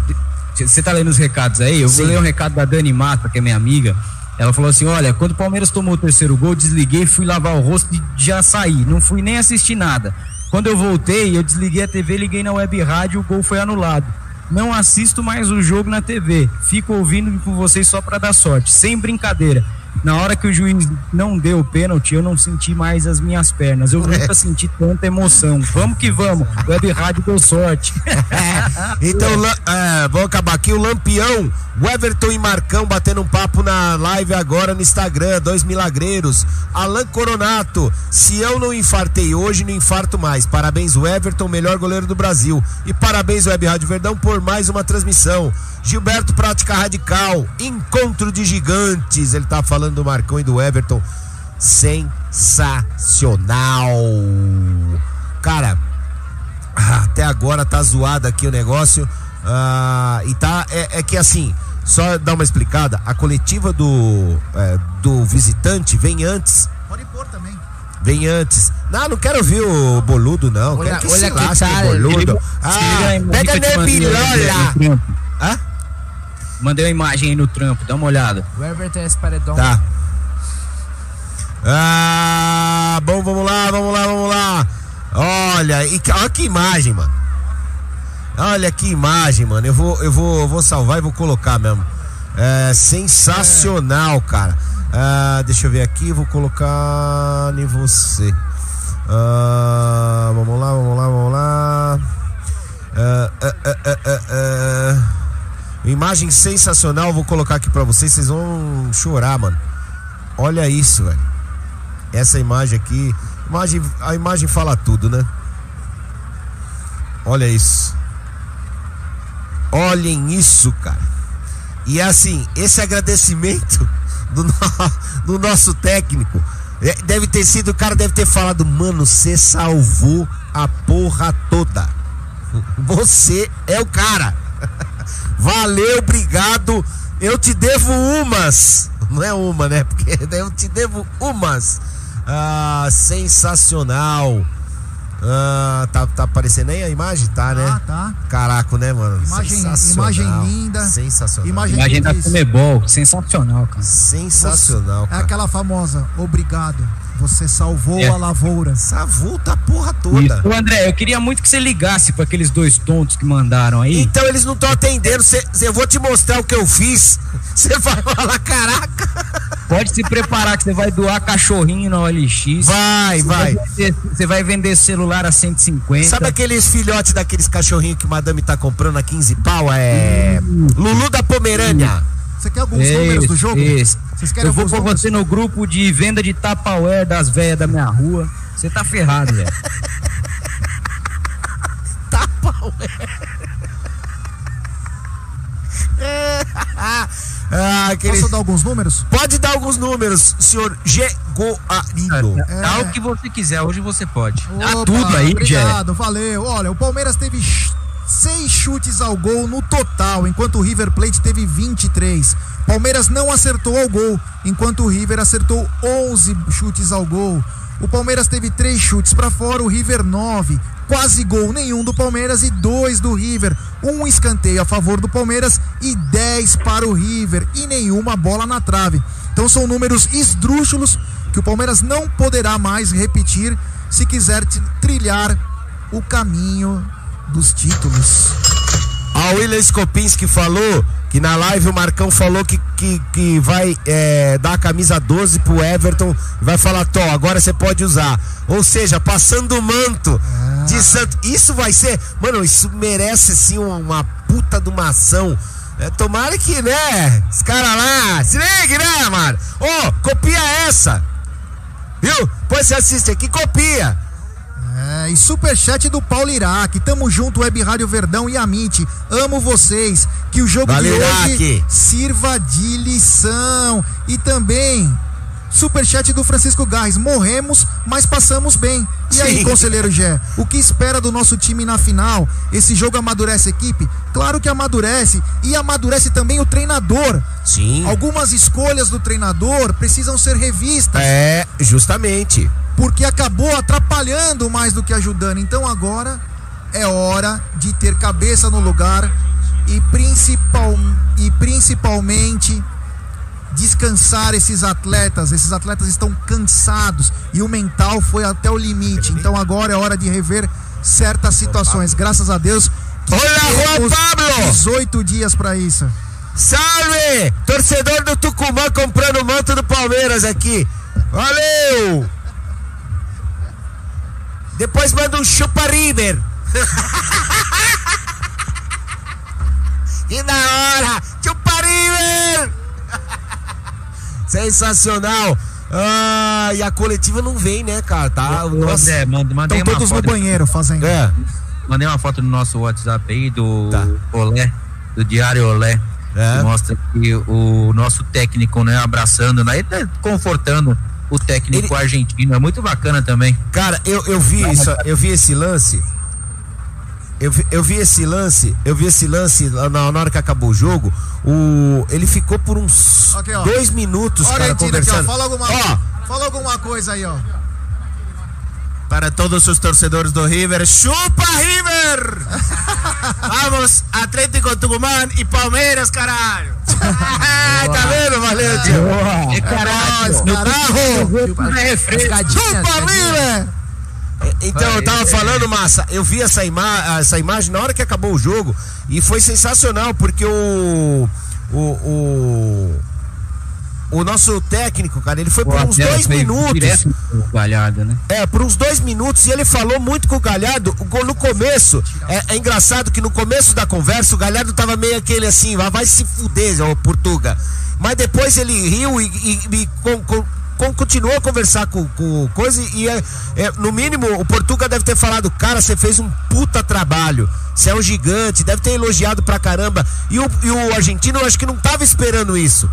você tá lendo os recados aí? Eu vou
Sim.
ler um recado da Dani Mata, que é minha amiga. Ela falou assim: Olha, quando o Palmeiras tomou o terceiro gol, desliguei, fui lavar o rosto e já saí. Não fui nem assistir nada. Quando eu voltei, eu desliguei a TV, liguei na web rádio, o gol foi anulado. Não assisto mais o jogo na TV. Fico ouvindo com vocês só pra dar sorte. Sem brincadeira. Na hora que o juiz não deu o pênalti, eu não senti mais as minhas pernas. Eu nunca senti tanta emoção. Vamos que vamos. Web rádio deu sorte.
Então, é, vamos acabar aqui. O Lampião, o Everton e Marcão batendo um papo na live agora no Instagram. Dois milagreiros. Alan Coronato, se eu não infartei hoje, não infarto mais. Parabéns, o Everton, melhor goleiro do Brasil. E parabéns, Web Rádio Verdão, por mais uma transmissão. Gilberto Prática Radical, encontro de gigantes. Ele tá falando do Marcão e do Everton. sensacional. Cara, ah, até agora tá zoado aqui o negócio. Ah, e tá. É, é, que assim, só dar uma explicada: a coletiva do, é, do visitante vem antes.
Pode pôr também.
Vem antes. Não, não quero ouvir o boludo, não.
Olha,
quero que
olha
se
que
lasque
tá-
boludo.
ele-
Ah, pega
mandei
Nebilola. Hã?
Mandei uma imagem aí no trampo, dá uma olhada.
O Everton é esse paredão.
Tá. Ah, bom, vamos lá, vamos lá, vamos lá. Olha, e, olha que imagem, mano. Olha que imagem, mano. Eu vou, eu vou, eu vou salvar e vou colocar mesmo. É sensacional, cara. Ah, deixa eu ver aqui, vou colocar em você. Ah, vamos lá, vamos lá, vamos lá. Ah, ah, ah, ah, ah, ah. Imagem sensacional, vou colocar aqui pra vocês, vocês vão chorar, mano. Olha isso, velho. Essa imagem aqui, imagem, a imagem fala tudo, né? Olha isso. Olhem isso, cara. E assim, esse agradecimento do, no- do nosso técnico é, deve ter sido, o cara deve ter falado, mano, você salvou a porra toda. Você é o cara. Valeu, obrigado. Eu te devo umas. Não é uma, né? Porque eu te devo umas. Ah, sensacional. Ah, tá, tá aparecendo aí a imagem? Tá, né?
Ah, tá.
Caraca, né, mano?
Imagem,
Sensacional.
imagem linda.
Sensacional.
Imagem,
Imagem da Comebol, sensacional, cara.
Sensacional,
É
cara.
aquela famosa, obrigado. Você salvou
É.
a lavoura.
Salvou a porra toda.
Isso. Ô, André, eu queria muito que você ligasse para aqueles dois tontos que mandaram aí.
Então eles não estão atendendo. Cê, eu vou te mostrar o que eu fiz. Você vai falar, caraca.
Pode se preparar que você vai doar cachorrinho na OLX.
Vai,
Você
vai.
Você vai vender celular a 150.
Sabe aqueles filhotes daqueles cachorrinhos que madame tá comprando a 15 pau? É. Lulu da Pomerânia.
Você quer alguns números do jogo?
Isso.
Vocês querem
Eu vou pôr você no grupo de venda de Tupperware das velhas da minha rua. Você tá ferrado, velho.
Ah, aquele...
Posso dar alguns números?
Pode dar alguns números, senhor Gegoarido.
Dá o que você quiser, hoje você pode.
Dá
Opa,
tudo aí, Jé.
Obrigado, valeu. Olha, o Palmeiras teve ch- seis chutes ao gol no total, enquanto o River Plate teve 23. Palmeiras não acertou ao gol, enquanto o River acertou 11 chutes ao gol. O Palmeiras teve três chutes para fora, o River 9. Quase gol nenhum do Palmeiras e dois do River. Um escanteio a favor do Palmeiras e 10 para o River. E nenhuma bola na trave. Então são números esdrúxulos que o Palmeiras não poderá mais repetir se quiser trilhar o caminho dos títulos.
A William Skopinski falou que na live o Marcão falou que, que, que vai é, dar a camisa 12 pro Everton e vai falar, Tó, agora você pode usar. Ou seja, passando o manto de Santo. Isso vai ser. Mano, isso merece assim uma, uma puta de uma ação. É, tomara que, né? Os caras lá. Se ligue, né, mano? Ô, copia essa. Viu? Depois você assiste aqui, copia.
É, e superchat do Paulo Iraque. Tamo junto, Web Rádio Verdão e Amit. Amo vocês. Que o jogo
Valeu,
de hoje
Iraque.
sirva de lição. E também. Superchat do Francisco Garres. Morremos, mas passamos bem. E aí,
Sim.
conselheiro Gé, o que espera do nosso time na final? Esse jogo amadurece a equipe? Claro que amadurece. E amadurece também o treinador.
Sim.
Algumas escolhas do treinador precisam ser revistas
É, justamente.
Porque acabou atrapalhando mais do que ajudando. Então agora é hora de ter cabeça no lugar e, principal, e principalmente descansar esses atletas. Esses atletas estão cansados e o mental foi até o limite. Então agora é hora de rever certas situações. Graças a Deus.
Olha, Juan Pablo!
18 dias para isso.
Salve! Torcedor do Tucumã comprando o manto do Palmeiras aqui. Valeu! Depois manda um chupa River. que da hora! Chupa River! Sensacional! Ah, e a coletiva não vem, né, cara? Tá,
Ô,
nossa.
Mandei
Estão todos no
foto.
banheiro fazendo.
É,
Mandei uma foto no nosso WhatsApp aí do
Tá.
Olé, do Diário Olé.
É.
Que mostra aqui o nosso técnico, né, abraçando, né, e tá confortando o técnico ele... argentino. É muito bacana também.
Cara, eu, eu vi isso, eu vi esse lance. Eu vi, eu vi esse lance, eu vi esse lance na, na hora que acabou o jogo. O, ele ficou por uns okay, dois minutos, Olha cara, conversando. Aqui, ó,
fala, alguma, ó, fala alguma coisa aí, ó.
Para todos os torcedores do River, chupa River! Vamos, Atlético Tucumán e Palmeiras, caralho! tá vendo, Valente?
É caralho! Caralho!
Chupa River! Então, eu tava falando, Massa, eu vi essa, ima essa imagem na hora que acabou o jogo e foi sensacional, porque o. O. o o nosso técnico, cara, ele foi por uns dois minutos.
Galhardo, né?
É, por uns dois minutos e ele falou muito com o Galhardo. No começo, é, é engraçado que no começo da conversa o Galhardo tava meio aquele assim, vai se fuder, ô Portuga. Mas depois ele riu e, e, e com, com, com, continuou a conversar com, com coisa e é, é, no mínimo o Portuga deve ter falado, cara, você fez um puta trabalho. Você é um gigante, deve ter elogiado pra caramba. E o, e o argentino eu acho que não tava esperando isso.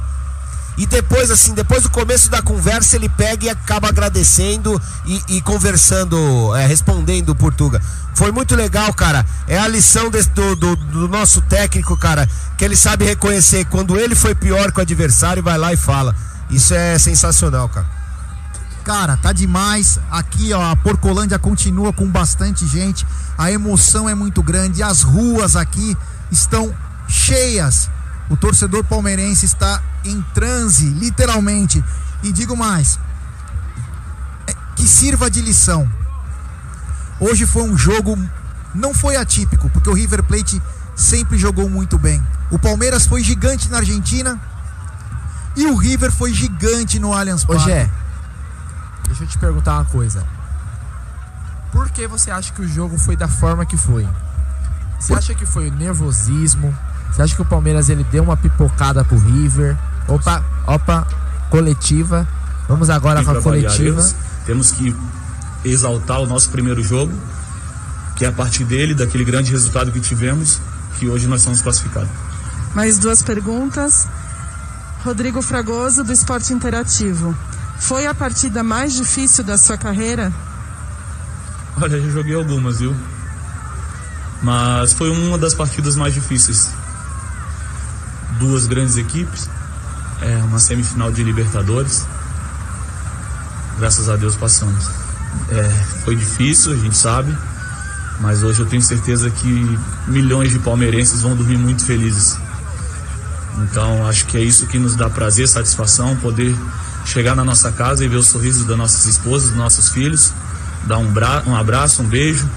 E depois, assim, depois do começo da conversa, ele pega e acaba agradecendo e, e conversando, é, respondendo o Portuga. Foi muito legal, cara. É a lição desse, do, do, do, nosso técnico, cara, que ele sabe reconhecer quando ele foi pior que o adversário, vai lá e fala. Isso é sensacional, cara.
Cara, tá demais. Aqui, ó, a Porcolândia continua com bastante gente. A emoção é muito grande. As ruas aqui estão cheias. O torcedor palmeirense está em transe, literalmente. E digo mais: é, que sirva de lição. Hoje foi um jogo, não foi atípico, porque o River Plate sempre jogou muito bem. O Palmeiras foi gigante na Argentina e o River foi gigante no Allianz Parque.
Hoje deixa eu te perguntar uma coisa. Por que você acha que o jogo foi da forma que foi? Você acha que foi nervosismo? Você acha que o Palmeiras ele deu uma pipocada pro River? Opa, opa, coletiva. Vamos agora com a coletiva.
Temos que exaltar o nosso primeiro jogo, que é a partir dele, daquele grande resultado que tivemos, que hoje nós somos classificados.
Mais duas perguntas. Rodrigo Fragoso, do Esporte Interativo. Foi a partida mais difícil da sua carreira?
Olha, já joguei algumas, viu? Mas foi uma das partidas mais difíceis. Duas grandes equipes, é uma semifinal de Libertadores. Graças a Deus passamos. É, foi difícil, a gente sabe, mas hoje eu tenho certeza que milhões de palmeirenses vão dormir muito felizes. Então acho que é isso que nos dá prazer, satisfação, poder chegar na nossa casa e ver os sorrisos das nossas esposas, dos nossos filhos, dar um, um abraço, um beijo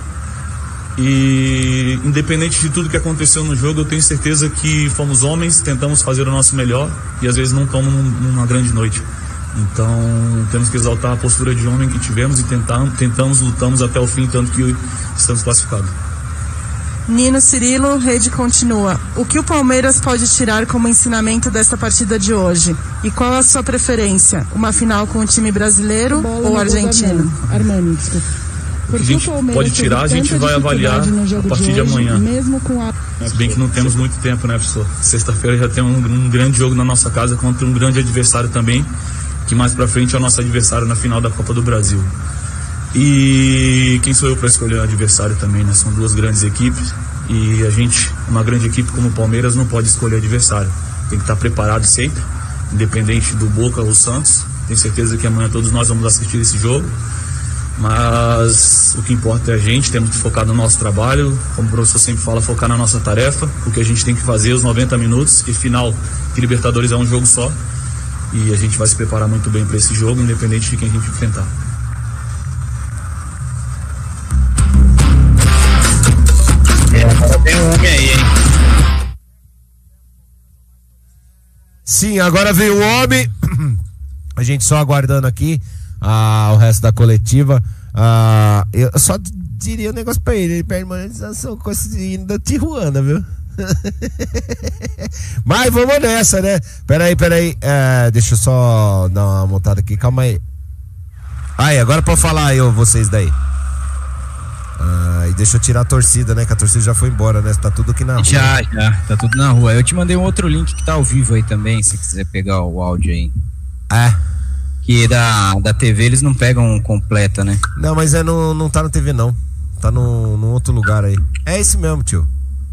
e independente de tudo que aconteceu no jogo, eu tenho certeza que fomos homens, tentamos fazer o nosso melhor e às vezes não tomamos numa grande noite. Então temos que exaltar a postura de homem que tivemos e tentamos, tentamos, lutamos até o fim, tanto que estamos classificados.
Nino Cirilo, rede continua. O que o Palmeiras pode tirar como ensinamento dessa partida de hoje? E qual a sua preferência? Uma final com o time brasileiro ou argentino?
Armani, desculpa. O que a gente pode tirar, a gente vai avaliar a partir de, de amanhã. A... Se bem que não temos muito tempo, né, professor? Sexta-feira já tem um, um, grande jogo na nossa casa contra um grande adversário também, que mais pra frente é o nosso adversário na final da Copa do Brasil. E quem sou eu para escolher o adversário também, né? São duas grandes equipes e a gente, uma grande equipe como o Palmeiras, não pode escolher adversário. Tem que estar preparado sempre, independente do Boca ou Santos. Tenho certeza que amanhã todos nós vamos assistir esse jogo mas o que importa é a gente, temos que focar no nosso trabalho, como o professor sempre fala, focar na nossa tarefa, o que a gente tem que fazer os 90 minutos, e final que Libertadores é um jogo só. E a gente vai se preparar muito bem para esse jogo, independente de quem a gente enfrentar.
É, agora tem um homem aí, hein? Sim, agora veio o homem. A gente só aguardando aqui ah, o resto da coletiva. Ah, eu só diria um negócio pra ele: permanentização com esse hino da Tijuana, viu? Mas vamos nessa, né? Peraí, peraí. É, deixa eu só dar uma montada aqui, calma aí. Aí, agora pra falar aí, vocês daí. Ah, e deixa eu tirar a torcida, né? Que a torcida já foi embora, né? Tá tudo aqui na rua.
Já, já, tá tudo na rua. Eu te mandei um outro link que tá ao vivo aí também, se quiser pegar o áudio aí.
É
que da, da TV eles não pegam completa, né?
Não, mas é no, não tá na TV não. Tá no, no outro lugar aí. É esse mesmo, tio.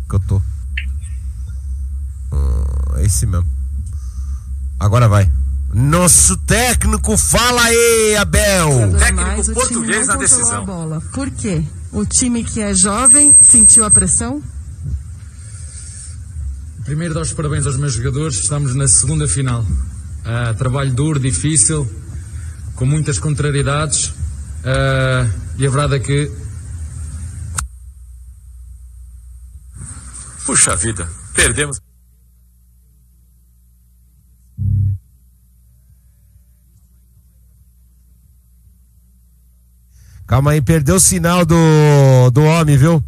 Que eu tô. Ah, é esse mesmo. Agora vai. Nosso técnico, fala aí, Abel.
Técnico português na decisão. A bola. Por quê? O time que é jovem sentiu a pressão?
Primeiro, dar os parabéns aos meus jogadores. Estamos na segunda final. Uh, trabalho duro, difícil, com muitas contrariedades. Uh, e a verdade é que.
Puxa vida, perdemos.
Calma aí, perdeu o sinal do, do homem, viu?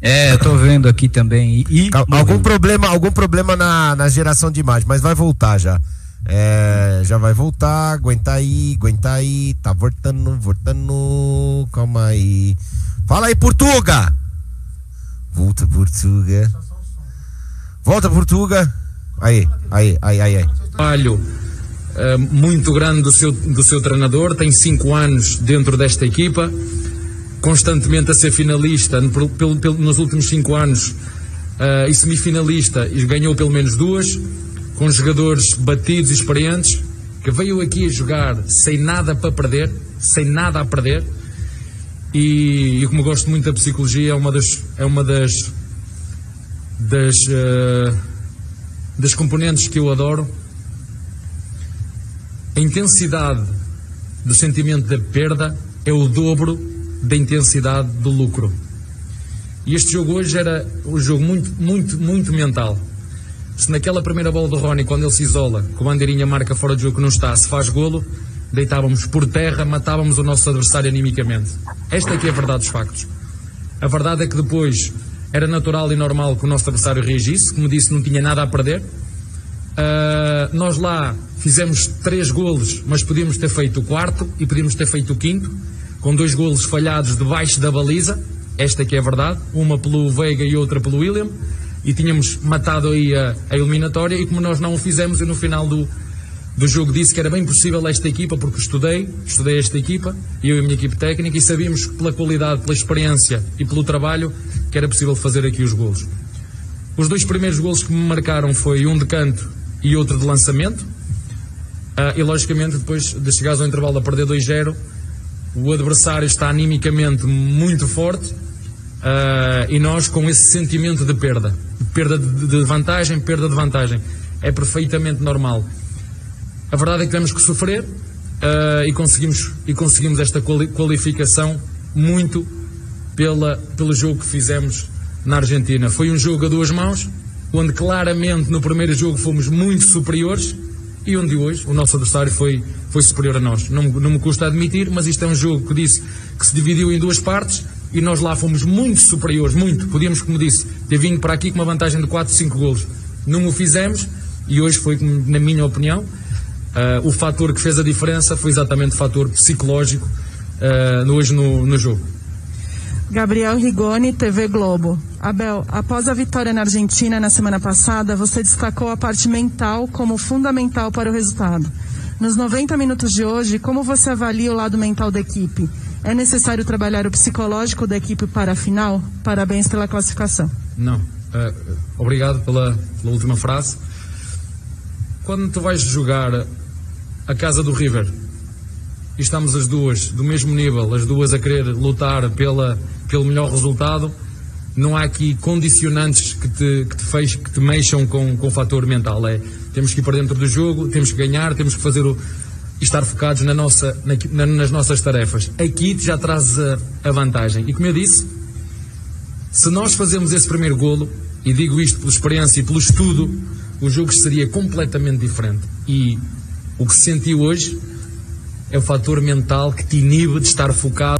É, eu tô vendo aqui também. E,
algum problema, algum problema na, na geração de imagem, mas vai voltar já. É, já vai voltar, aguenta aí, aguenta aí, tá voltando, voltando, calma aí. Fala aí, Portuga! Volta, Portuga. Volta, Portuga. Aí, aí, aí, aí, aí.
Trabalho eh, muito grande do seu, do seu treinador, tem cinco anos dentro desta equipa, constantemente a ser finalista pelo, pelo, nos últimos cinco anos uh, e semifinalista e ganhou pelo menos duas, com jogadores batidos e experientes, que veio aqui a jogar sem nada para perder, sem nada a perder. E, e como gosto muito da psicologia, é uma das, é uma das, das, uh, das componentes que eu adoro a intensidade do sentimento da perda é o dobro da intensidade do lucro. E este jogo hoje era um jogo muito, muito, muito mental. Se naquela primeira bola do Rony, quando ele se isola, com a bandeirinha marca fora de jogo que não está, se faz golo, deitávamos por terra, matávamos o nosso adversário animicamente. Esta aqui é a verdade dos factos. A verdade é que depois era natural e normal que o nosso adversário reagisse, como disse, não tinha nada a perder. Uh, nós lá fizemos três golos, mas podíamos ter feito o quarto e podíamos ter feito o quinto, com dois golos falhados debaixo da baliza, esta que é a verdade, uma pelo Veiga e outra pelo William, e tínhamos matado aí a, a eliminatória, e como nós não o fizemos, eu no final do, do jogo disse que era bem possível esta equipa, porque estudei, estudei esta equipa, eu e a minha equipe técnica, e sabíamos pela qualidade, pela experiência e pelo trabalho, que era possível fazer aqui os golos. Os dois primeiros golos que me marcaram foi um de canto e outro de lançamento. Uh, e logicamente, depois de chegares ao intervalo a perder 2-0, o adversário está animicamente muito forte uh, e nós com esse sentimento de perda. Perda de, de, vantagem, perda de vantagem. É perfeitamente normal. A verdade é que temos que sofrer uh, e, conseguimos, e conseguimos esta qualificação muito pela, pelo jogo que fizemos na Argentina. Foi um jogo a duas mãos, onde claramente no primeiro jogo fomos muito superiores e onde hoje o nosso adversário foi, foi superior a nós. Não, não me custa admitir, mas isto é um jogo que disse que se dividiu em duas partes e nós lá fomos muito superiores, muito. Podíamos, como disse, ter vindo para aqui com uma vantagem de 4, 5 golos. Não o fizemos e hoje foi, na minha opinião, uh, o fator que fez a diferença foi exatamente o fator psicológico uh, hoje no, no jogo.
Gabriel Rigoni, TV Globo. Abel, após a vitória na Argentina na semana passada, você destacou a parte mental como fundamental para o resultado. Nos 90 minutos de hoje, como você avalia o lado mental da equipe? É necessário trabalhar o psicológico da equipe para a final? Parabéns pela classificação.
Não. Uh, obrigado pela, pela última frase. Quando tu vais jogar a casa do River e estamos as duas do mesmo nível, as duas a querer lutar pela pelo melhor resultado, não há aqui condicionantes que te, que te, fez, que te mexam com, com o fator mental. É, temos que ir para dentro do jogo, temos que ganhar, temos que fazer o, estar focados na nossa, na, nas nossas tarefas. Aqui já traz a, a, vantagem. E como eu disse, se nós fazemos esse primeiro golo, e digo isto pela experiência e pelo estudo, o jogo seria completamente diferente. E o que se sentiu hoje é o fator mental que te inibe de estar focado.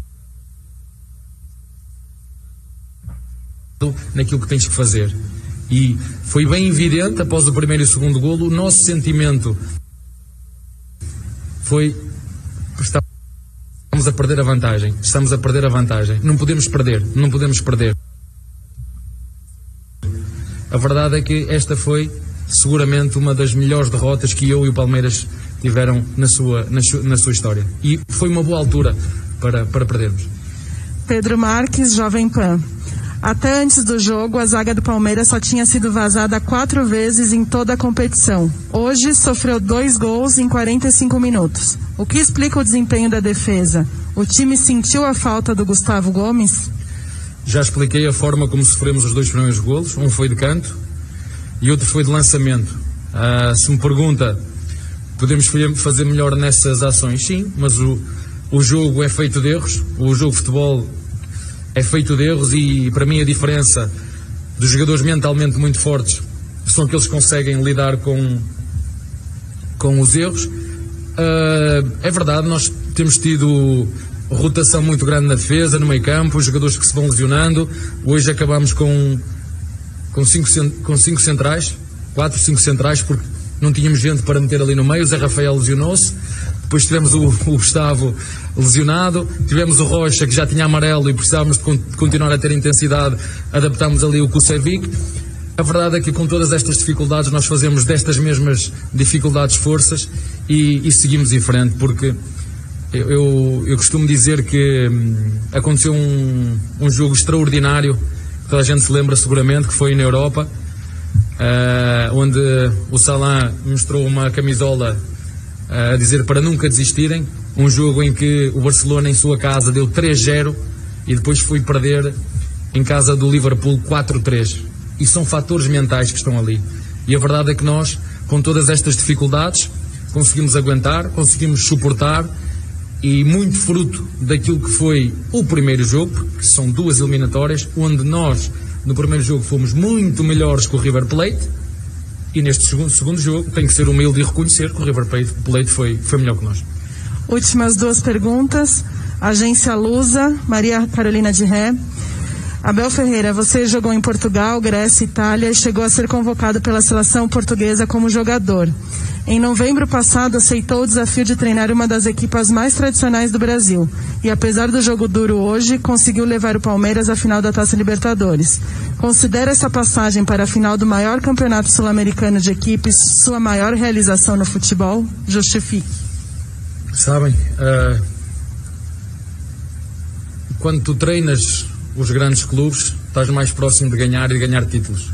naquilo que tens que fazer. E foi bem evidente, após o primeiro e o segundo golo, o nosso sentimento foi. Estamos a perder a vantagem. Estamos a perder a vantagem. Não podemos perder. Não podemos perder. A verdade é que esta foi seguramente uma das melhores derrotas que eu e o Palmeiras tiveram na sua, na, na sua história. E foi uma boa altura para, para perdermos.
Pedro Marques, Jovem Pan. Até antes do jogo, a zaga do Palmeiras só tinha sido vazada quatro vezes em toda a competição. Hoje, sofreu dois gols em 45 minutos. O que explica o desempenho da defesa? O time sentiu a falta do Gustavo Gomes?
Já expliquei a forma como sofremos os dois primeiros golos. Um foi de canto e outro foi de lançamento. Ah, se me pergunta, podemos fa- fazer melhor nessas ações? Sim, mas o, o jogo é feito de erros. O jogo de futebol é feito de erros e para mim a diferença dos jogadores mentalmente muito fortes são aqueles que conseguem lidar com, com os erros. Ah, é verdade, nós temos tido rotação muito grande na defesa, no meio campo, os jogadores que se vão lesionando. Hoje acabamos com, com, cinco, com cinco centrais, quatro, cinco centrais, porque não tínhamos gente para meter ali no meio. O Zé Rafael lesionou-se. Depois tivemos o, o Gustavo lesionado, tivemos o Rocha que já tinha amarelo e precisávamos de, con- de continuar a ter intensidade, adaptámos ali o Kusevic. A verdade é que com todas estas dificuldades nós fazemos destas mesmas dificuldades forças e, e seguimos em frente, porque eu, eu, eu costumo dizer que hum, aconteceu um, um jogo extraordinário, que toda a gente se lembra seguramente, que foi na Europa, ah, onde o Salah mostrou uma camisola ah, a dizer para nunca desistirem. Um jogo em que o Barcelona, em sua casa, deu 3-0 e depois foi perder em casa do Liverpool 4-3. E são fatores mentais que estão ali. E a verdade é que nós, com todas estas dificuldades, conseguimos aguentar, conseguimos suportar e muito fruto daquilo que foi o primeiro jogo, que são duas eliminatórias, onde nós, no primeiro jogo, fomos muito melhores que o River Plate e neste segundo, segundo jogo, tenho que ser humilde e reconhecer que o River Plate foi, foi melhor que nós.
Últimas duas perguntas. Agência Lusa, Maria Carolina de Ré. Abel Ferreira, você jogou em Portugal, Grécia, Itália e chegou a ser convocado pela seleção portuguesa como jogador. Em novembro passado, aceitou o desafio de treinar uma das equipas mais tradicionais do Brasil. E apesar do jogo duro hoje, conseguiu levar o Palmeiras à final da Taça Libertadores. Considera essa passagem para a final do maior campeonato sul-americano de equipes sua maior realização no futebol? Justifique.
Sabem, ah, quando tu treinas os grandes clubes, estás mais próximo de ganhar e de ganhar títulos.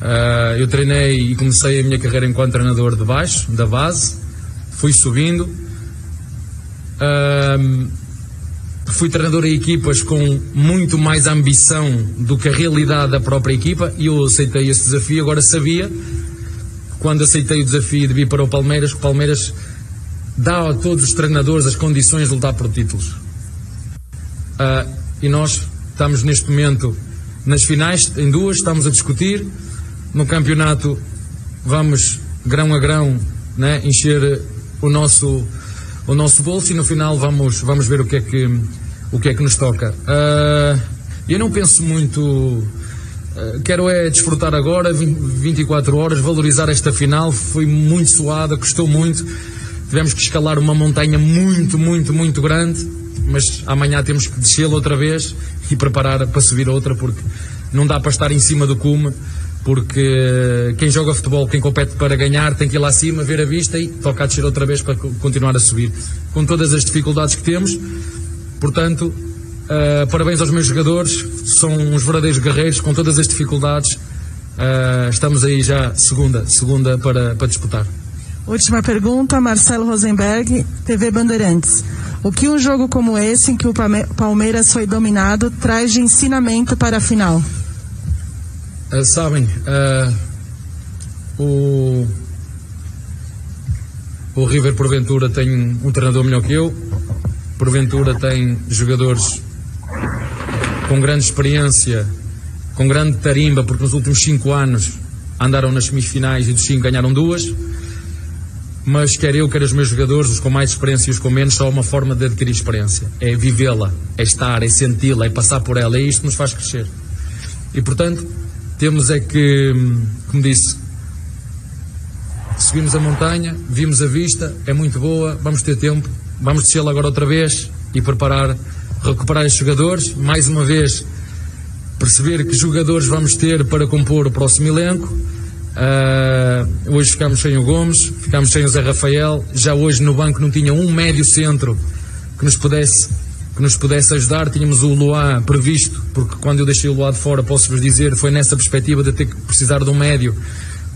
Ah, eu treinei e comecei a minha carreira enquanto treinador de baixo, da base, fui subindo. Ah, fui treinador em equipas com muito mais ambição do que a realidade da própria equipa e eu aceitei esse desafio. Agora sabia, quando aceitei o desafio de vir para o Palmeiras, que o Palmeiras dá a todos os treinadores as condições de lutar por títulos. Ah, e nós estamos neste momento nas finais, em duas, estamos a discutir. No campeonato vamos grão a grão né, encher o nosso, o nosso bolso e no final vamos, vamos ver o que é que, o que, é que nos toca. Ah, eu não penso muito. ah, Quero é desfrutar agora, 20 24 horas, valorizar esta final. Foi muito suada, custou muito. Tivemos que escalar uma montanha muito, muito, muito grande, mas amanhã temos que descê-la outra vez e preparar para subir outra, porque não dá para estar em cima do cume, porque quem joga futebol, quem compete para ganhar, tem que ir lá acima, ver a vista e tocar a descer outra vez para co- continuar a subir. Com todas as dificuldades que temos, portanto, ah, parabéns aos meus jogadores, são uns verdadeiros guerreiros, com todas as dificuldades. ah, estamos aí já segunda, segunda para, para disputar.
Última pergunta, Marcelo Rosenberg, TV Bandeirantes. O que um jogo como esse, em que o Palme- Palmeiras foi dominado, traz de ensinamento para a final?
Ah, sabem, ah, o, o River porventura tem um treinador melhor que eu, porventura tem jogadores com grande experiência, com grande tarimba, porque nos últimos cinco anos andaram nas semifinais e dos cinco ganharam duas. Mas quer eu, quer os meus jogadores, os com mais experiência e os com menos, só há uma forma de adquirir experiência. É vivê-la, é estar, é senti-la, é passar por ela. É isto que nos faz crescer. E portanto, temos é que, como disse, subimos a montanha, vimos a vista, é muito boa, vamos ter tempo, vamos descê-la agora outra vez e preparar, recuperar estes jogadores, mais uma vez perceber que jogadores vamos ter para compor o próximo elenco Uh, hoje ficámos sem o Gomes, ficámos sem o Zé Rafael. Já hoje no banco não tinha um médio centro que nos pudesse que nos pudesse ajudar. Tínhamos o Luá previsto, porque quando eu deixei o Luá de fora, posso-vos dizer, foi nessa perspectiva de ter que precisar de um médio,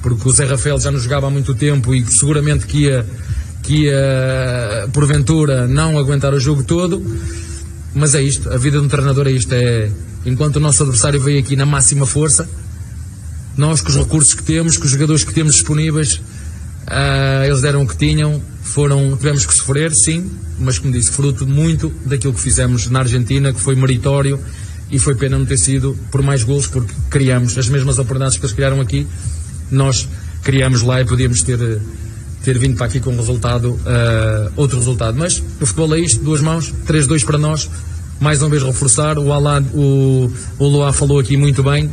porque o Zé Rafael já nos jogava há muito tempo e seguramente que ia, que ia porventura não aguentar o jogo todo. Mas é isto, a vida de um treinador é isto, é enquanto o nosso adversário veio aqui na máxima força, nós com os recursos que temos, com os jogadores que temos disponíveis, uh, eles deram o que tinham, foram, tivemos que sofrer, sim, mas como disse, fruto muito daquilo que fizemos na Argentina, que foi meritório e foi pena não ter sido por mais gols, porque criamos as mesmas oportunidades que eles criaram aqui, nós criamos lá e podíamos ter, ter vindo para aqui com um resultado, uh, outro resultado. Mas o futebol é isto, duas mãos, 3-2 para nós, mais uma vez reforçar, o Alain, o, o falou aqui muito bem,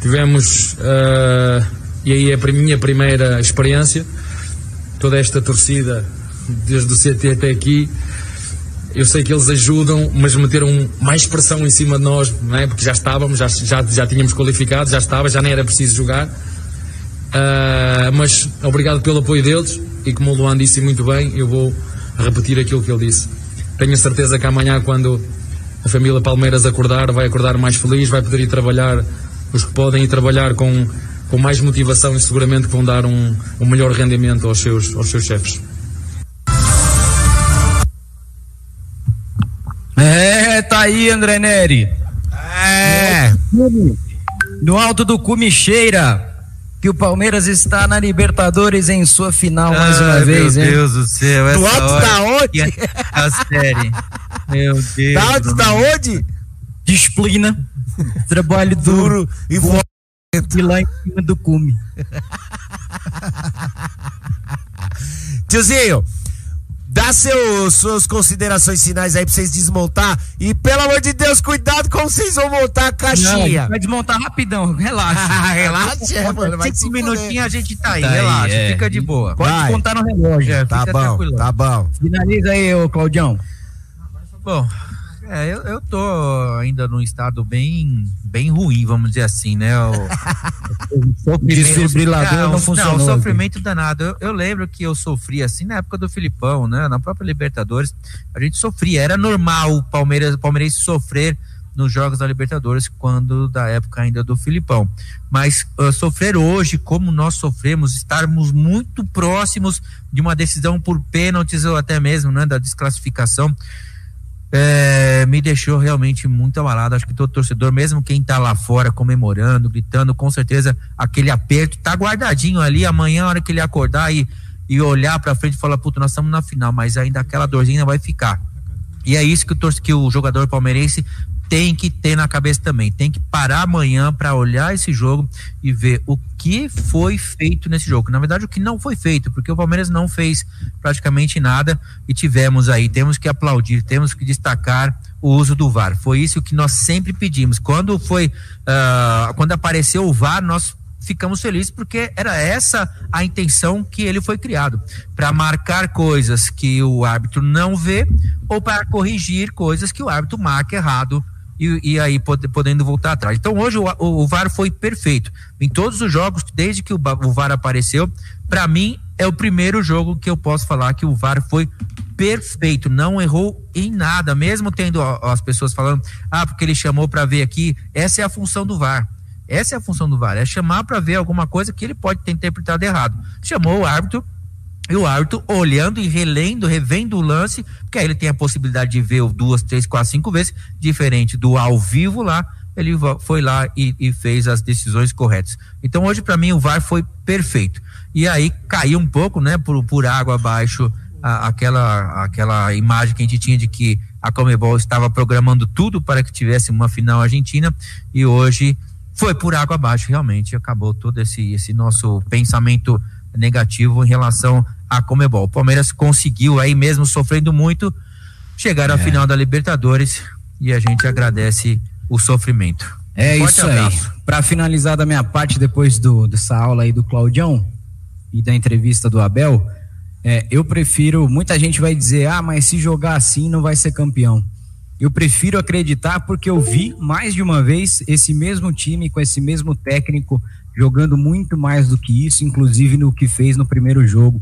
tivemos, uh, e aí é a minha primeira experiência, toda esta torcida desde o CT até aqui. Eu sei que eles ajudam, mas meteram mais pressão em cima de nós, não é? porque já estávamos, já, já, já tínhamos qualificado, já estava, já nem era preciso jogar. Uh, mas obrigado pelo apoio deles e como o Luan disse muito bem, eu vou repetir aquilo que ele disse. Tenho a certeza que amanhã, quando a família Palmeiras acordar, vai acordar mais feliz, vai poder ir trabalhar, os que podem ir trabalhar com, com mais motivação e seguramente vão dar um, um melhor rendimento aos seus, aos seus chefes.
É, tá aí, André Neri. É. No alto do cume cheira que o Palmeiras está na Libertadores em sua final mais uma vez,
meu
hein?
Deus do céu, essa
Do alto da onde?
é A série. Meu Deus.
Da alto da
onde?
Disciplina, trabalho duro
e
voto e lá em cima do cume.
Tiozinho, dá seus, suas considerações finais aí pra vocês desmontar. E pelo amor de Deus, cuidado como vocês vão montar a caixinha.
Não, vai desmontar rapidão, relaxa.
relaxa, é, mano. Vai
Cinco minutinhos a gente tá aí,
Tá aí,
relaxa,
é.
fica de boa.
Pode
Vai.
contar no relógio.
É,
Tá
fica
bom,
tranquilo.
tá bom.
Finaliza aí, ô Claudião.
Bom, é, eu, eu tô ainda num estado bem, bem ruim, vamos dizer assim, né? O, o
Desfibrilador não funcionou,
Não, o sofrimento danado. Eu, eu lembro que eu sofri assim na época do Filipão, né? Na própria Libertadores, a gente sofria. Era normal o Palmeiras, o Palmeirense sofrer nos jogos da Libertadores, quando da época ainda do Filipão. Mas uh, sofrer hoje, como nós sofremos, estarmos muito próximos de uma decisão por pênaltis ou até mesmo né, da desclassificação, é, me deixou realmente muito abalado. Acho que todo torcedor, mesmo quem tá lá fora comemorando, gritando, com certeza aquele aperto tá guardadinho ali. Amanhã, a hora que ele acordar e, e olhar para frente e falar, puta, nós estamos na final, mas ainda aquela dorzinha vai ficar. E é isso que o, que o jogador palmeirense tem que ter na cabeça também. Tem que parar amanhã para olhar esse jogo e ver o que foi feito nesse jogo. Na verdade, o que não foi feito, porque o Palmeiras não fez praticamente nada e tivemos aí, temos que aplaudir, temos que destacar o uso do VAR. Foi isso que nós sempre pedimos. Quando foi, ah, quando apareceu o VAR, nós ficamos felizes porque era essa a intenção que ele foi criado para marcar coisas que o árbitro não vê ou para corrigir coisas que o árbitro marca errado e, e aí pod- podendo voltar atrás. Então hoje o, o, o VAR foi perfeito em todos os jogos desde que o, o VAR apareceu. Para mim é o primeiro jogo que eu posso falar que o VAR foi perfeito, não errou em nada, mesmo tendo ó, as pessoas falando, ah, porque ele chamou para ver aqui. Essa é a função do VAR. Essa é a função do VAR, é chamar para ver alguma coisa que ele pode ter interpretado errado. Chamou o árbitro e o árbitro olhando e relendo, revendo o lance, porque aí ele tem a possibilidade de ver duas, três, quatro, cinco vezes, diferente do ao vivo lá, ele foi lá e, e fez as decisões corretas. Então hoje para mim o VAR foi perfeito. E aí caiu um pouco, né, por, por água abaixo a- aquela aquela imagem que a gente tinha de que a Comebol estava programando tudo para que tivesse uma final argentina e hoje foi por água abaixo, realmente acabou todo esse esse nosso pensamento negativo em relação à Comebol. O Palmeiras conseguiu aí mesmo sofrendo muito chegar à
É.
final da Libertadores e a gente agradece o sofrimento.
É isso aí. Para finalizar da minha parte, depois do, dessa aula aí do Claudião e da entrevista do Abel, é, eu prefiro. Muita gente vai dizer, ah, mas se jogar assim não vai ser campeão. Eu prefiro acreditar porque eu vi mais de uma vez esse mesmo time com esse mesmo técnico jogando muito mais do que isso, inclusive no que fez no primeiro jogo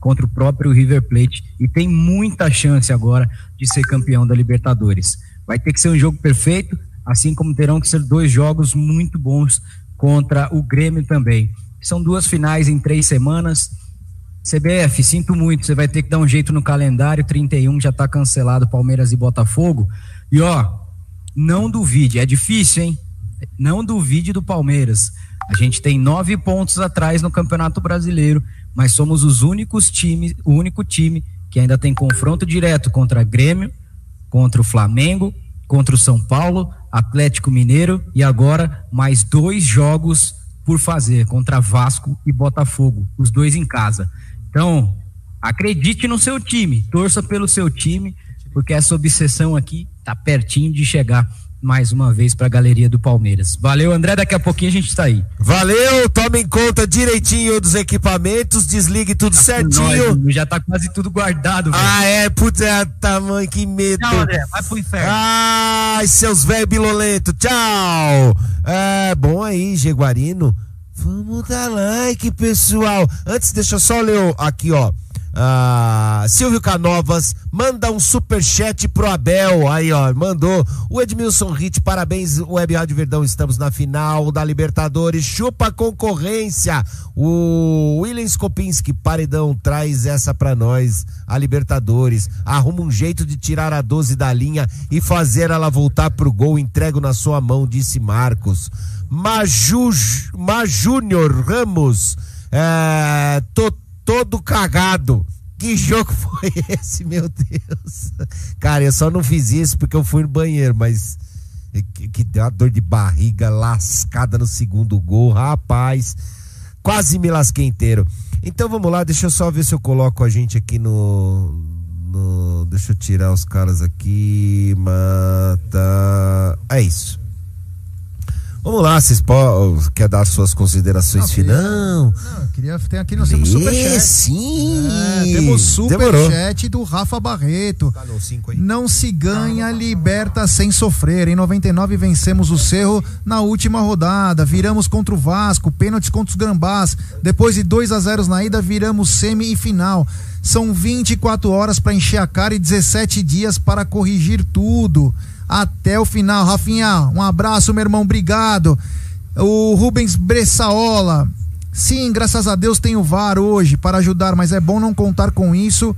contra o próprio River Plate e tem muita chance agora de ser campeão da Libertadores. Vai ter que ser um jogo perfeito, assim como terão que ser dois jogos muito bons contra o Grêmio também. São duas finais em três semanas. CBF, sinto muito, você vai ter que dar um jeito no calendário. 31 já está cancelado Palmeiras e Botafogo. E ó, não duvide, é difícil, hein? Não duvide do Palmeiras. A gente tem nove pontos atrás no Campeonato Brasileiro, mas somos os únicos times, o único time que ainda tem confronto direto contra Grêmio, contra o Flamengo, contra o São Paulo, Atlético Mineiro e agora mais dois jogos por fazer contra Vasco e Botafogo, os dois em casa. Então, acredite no seu time, torça pelo seu time, porque essa obsessão aqui tá pertinho de chegar mais uma vez para a galeria do Palmeiras. Valeu, André. Daqui a pouquinho a gente está aí.
Valeu, tomem conta direitinho dos equipamentos, desligue tudo tá certinho.
Nós, já tá quase tudo guardado.
Véio. Ah, é, putz, é, tamanho, que medo.
Tchau, André, vai pro inferno.
Ai, seus velhos bilolento, tchau. É, bom aí, Jeguarino. Vamos dar like, pessoal. Antes, deixa eu só ler aqui, ó. Ah, Silvio Canovas manda um super chat pro Abel. Aí, ó, mandou. O Edmilson Ritt, parabéns, Web Rádio Verdão. Estamos na final da Libertadores. Chupa a concorrência. O William Skopinski, paredão, traz essa pra nós. A Libertadores. Arruma um jeito de tirar a 12 da linha e fazer ela voltar pro gol. Entrego na sua mão, disse Marcos. Maju, Majúnior Ramos. É, tô todo cagado. Que jogo foi esse, meu Deus? Cara, eu só não fiz isso porque eu fui no banheiro, mas que, que deu uma dor de barriga lascada no segundo gol, rapaz. Quase me lasquei inteiro. Então vamos lá, deixa eu só ver se eu coloco a gente aqui no. no deixa eu tirar os caras aqui. Mata. É isso. Vamos lá, vocês podem, quer dar suas considerações finais? Não,
não, queria ter aqui nós temos superchat.
Sim.
É, temos superchat do Rafa Barreto. Tá não se ganha, liberta sem sofrer. Em 99 vencemos o Cerro na última rodada, viramos contra o Vasco, pênaltis contra os Gambás. Depois de 2 a 0 na ida, viramos semi e final. São 24 horas para encher a cara e 17 dias para corrigir tudo até o final. Rafinha, um abraço, meu irmão, obrigado. O Rubens Bressaola. Sim, graças a Deus tem o VAR hoje para ajudar, mas é bom não contar com isso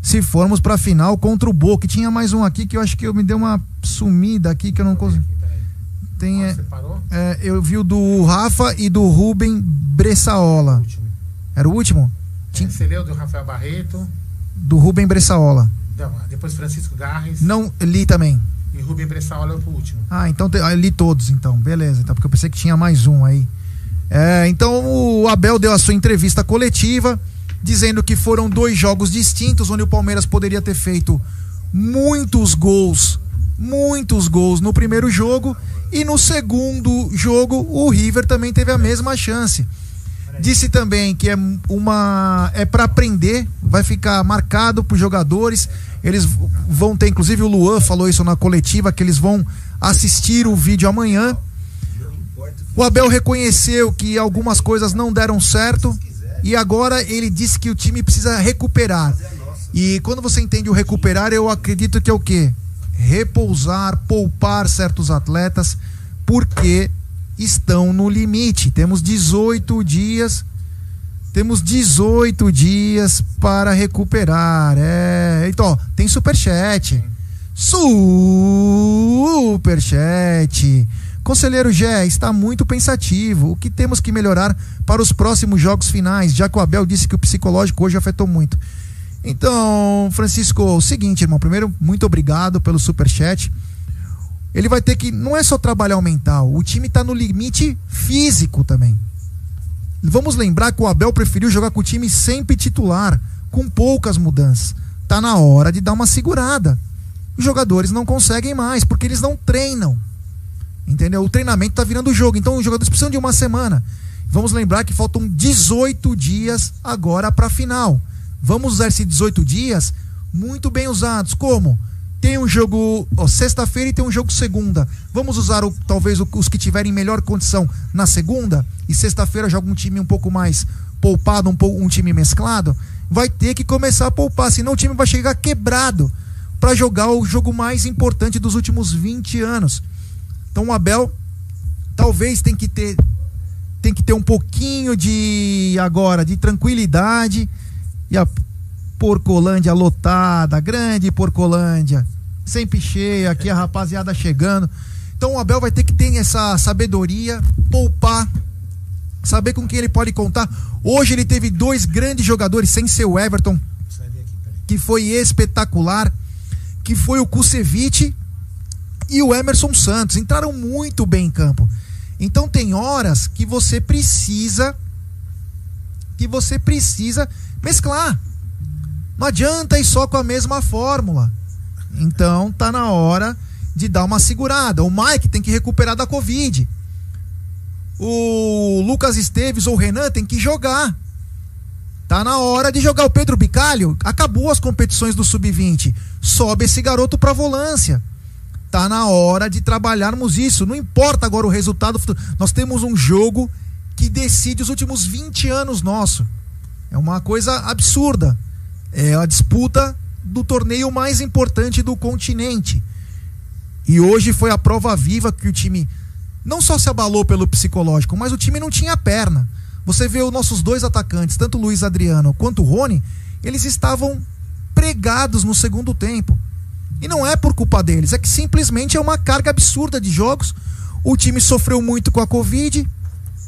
se formos para a final contra o Boca. Tinha mais um aqui que eu acho que eu me deu uma sumida aqui que eu não consigo. Tem, é, é, eu vi o do Rafa e do Rubem Bressaola. Era o último?
Tinha... Você leu do Rafael Barreto?
Do Rubem Bressaola.
Não, depois Francisco Garres.
Não, li também.
Rubem Bressaola é o último.
Ah, então eu ah, li todos, então. Beleza, então, porque eu pensei que tinha mais um aí. É, então o Abel deu a sua entrevista coletiva, dizendo que foram dois jogos distintos, onde o Palmeiras poderia ter feito muitos gols, muitos gols no primeiro jogo, e no segundo jogo o River também teve a mesma chance. Disse também que é uma é para aprender, vai ficar marcado para os jogadores. Eles vão ter, inclusive o Luan falou isso na coletiva, que eles vão assistir o vídeo amanhã. O Abel reconheceu que algumas coisas não deram certo e agora ele disse que o time precisa recuperar. E quando você entende o recuperar, eu acredito que é o quê? Repousar, poupar certos atletas, porque estão no limite. Temos 18 dias. Temos 18 dias para recuperar. É, então, tem superchat. Superchat. Conselheiro Gé está muito pensativo. O que temos que melhorar para os próximos jogos finais? Já que o Abel disse que o psicológico hoje afetou muito. Então, Francisco, o seguinte, irmão. Primeiro, muito obrigado pelo superchat. chat ele vai ter que. Não é só trabalhar o mental, o time está no limite físico também. Vamos lembrar que o Abel preferiu jogar com o time sempre titular, com poucas mudanças. Tá na hora de dar uma segurada. Os jogadores não conseguem mais, porque eles não treinam. Entendeu? O treinamento tá virando jogo. Então os jogadores precisam de uma semana. Vamos lembrar que faltam 18 dias agora para a final. Vamos usar esses 18 dias muito bem usados. Como? Tem um jogo sexta-feira e tem um jogo segunda. Vamos usar o, talvez os que tiverem melhor condição na segunda? e sexta-feira joga um time um pouco mais poupado, um, um time mesclado, vai ter que começar a poupar, senão o time vai chegar quebrado para jogar o jogo mais importante dos últimos 20 anos. Então o Abel talvez tem que ter tem que ter um pouquinho de agora de tranquilidade e a Porcolândia lotada, grande Porcolândia, sempre cheia, aqui a rapaziada chegando. Então o Abel vai ter que ter essa sabedoria, poupar, saber com quem ele pode contar. Hoje ele teve dois grandes jogadores, sem ser o Everton, que foi espetacular, que foi o Kusevich e o Emerson Santos. Entraram muito bem em campo. Então tem horas que você precisa que você precisa mesclar. Não adianta ir só com a mesma fórmula. Então tá na hora de dar uma segurada. O Mike tem que recuperar da Covid. O Lucas Esteves ou o Renan tem que jogar. Tá na hora de jogar o Pedro Bicalho. Acabou as competições do sub-20. Sobe esse garoto pra volância. Tá na hora de trabalharmos isso. Não importa agora o resultado. Nós temos um jogo que decide os últimos 20 anos nosso. É uma coisa absurda. É a disputa do torneio mais importante do continente. E hoje foi a prova viva que o time não só se abalou pelo psicológico, mas o time não tinha perna. Você vê os nossos dois atacantes, tanto o Luiz Adriano quanto o Rony, eles estavam pregados no segundo tempo. E não é por culpa deles, é que simplesmente é uma carga absurda de jogos. O time sofreu muito com a Covid.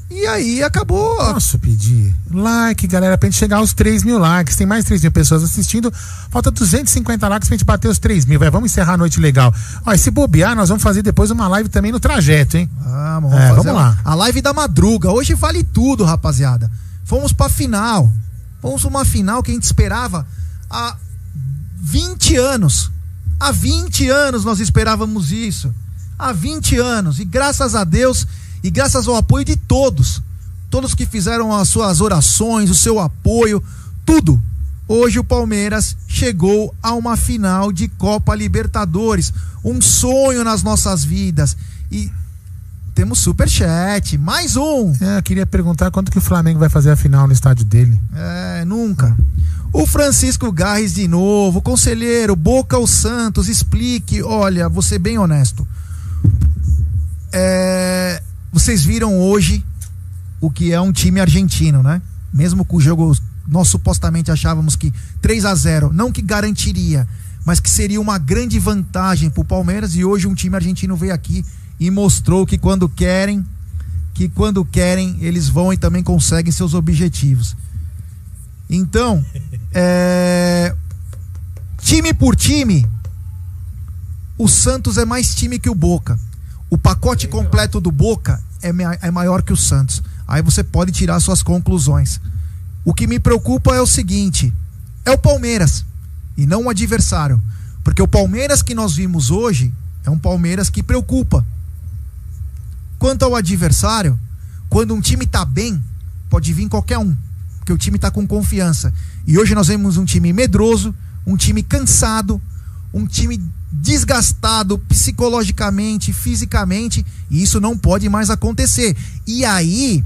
E aí acabou.
Posso pedir like, galera, pra gente chegar aos 3 mil likes. Tem mais 3 mil pessoas assistindo. Falta 250 likes pra gente bater os 3 mil. Vamos encerrar a noite legal. Ó, e se bobear, nós vamos fazer depois uma live também no trajeto, hein?
Ah, vamos,
É, vamos lá.
A live da madruga. Hoje vale tudo, rapaziada. Fomos pra final. Fomos pra uma final que a gente esperava há 20 anos. Há 20 anos nós esperávamos isso. Há 20 anos. E graças a Deus e graças ao apoio de todos, todos que fizeram as suas orações, o seu apoio, tudo. Hoje o Palmeiras chegou a uma final de Copa Libertadores, um sonho nas nossas vidas. E temos super chat, mais um.
É, eu queria perguntar quanto que o Flamengo vai fazer a final no estádio dele.
É, nunca. O Francisco Garres de novo, conselheiro, Boca ou Santos, explique. Olha, vou ser bem honesto. É, vocês viram hoje o que é um time argentino, né? Mesmo com o jogo, nós supostamente achávamos que 3 a 0 não que garantiria, mas que seria uma grande vantagem pro Palmeiras. E hoje um time argentino veio aqui e mostrou que quando querem, que quando querem, eles vão e também conseguem seus objetivos. Então, é, time por time, o Santos é mais time que o Boca. O pacote completo do Boca é, é maior que o Santos. Aí você pode tirar suas conclusões. O que me preocupa é o seguinte: é o Palmeiras e não o adversário. Porque o Palmeiras que nós vimos hoje é um Palmeiras que preocupa. Quanto ao adversário, quando um time tá bem, pode vir qualquer um, porque o time tá com confiança. E hoje nós vemos um time medroso, um time cansado, um time desgastado psicologicamente, fisicamente, e isso não pode mais acontecer. E aí,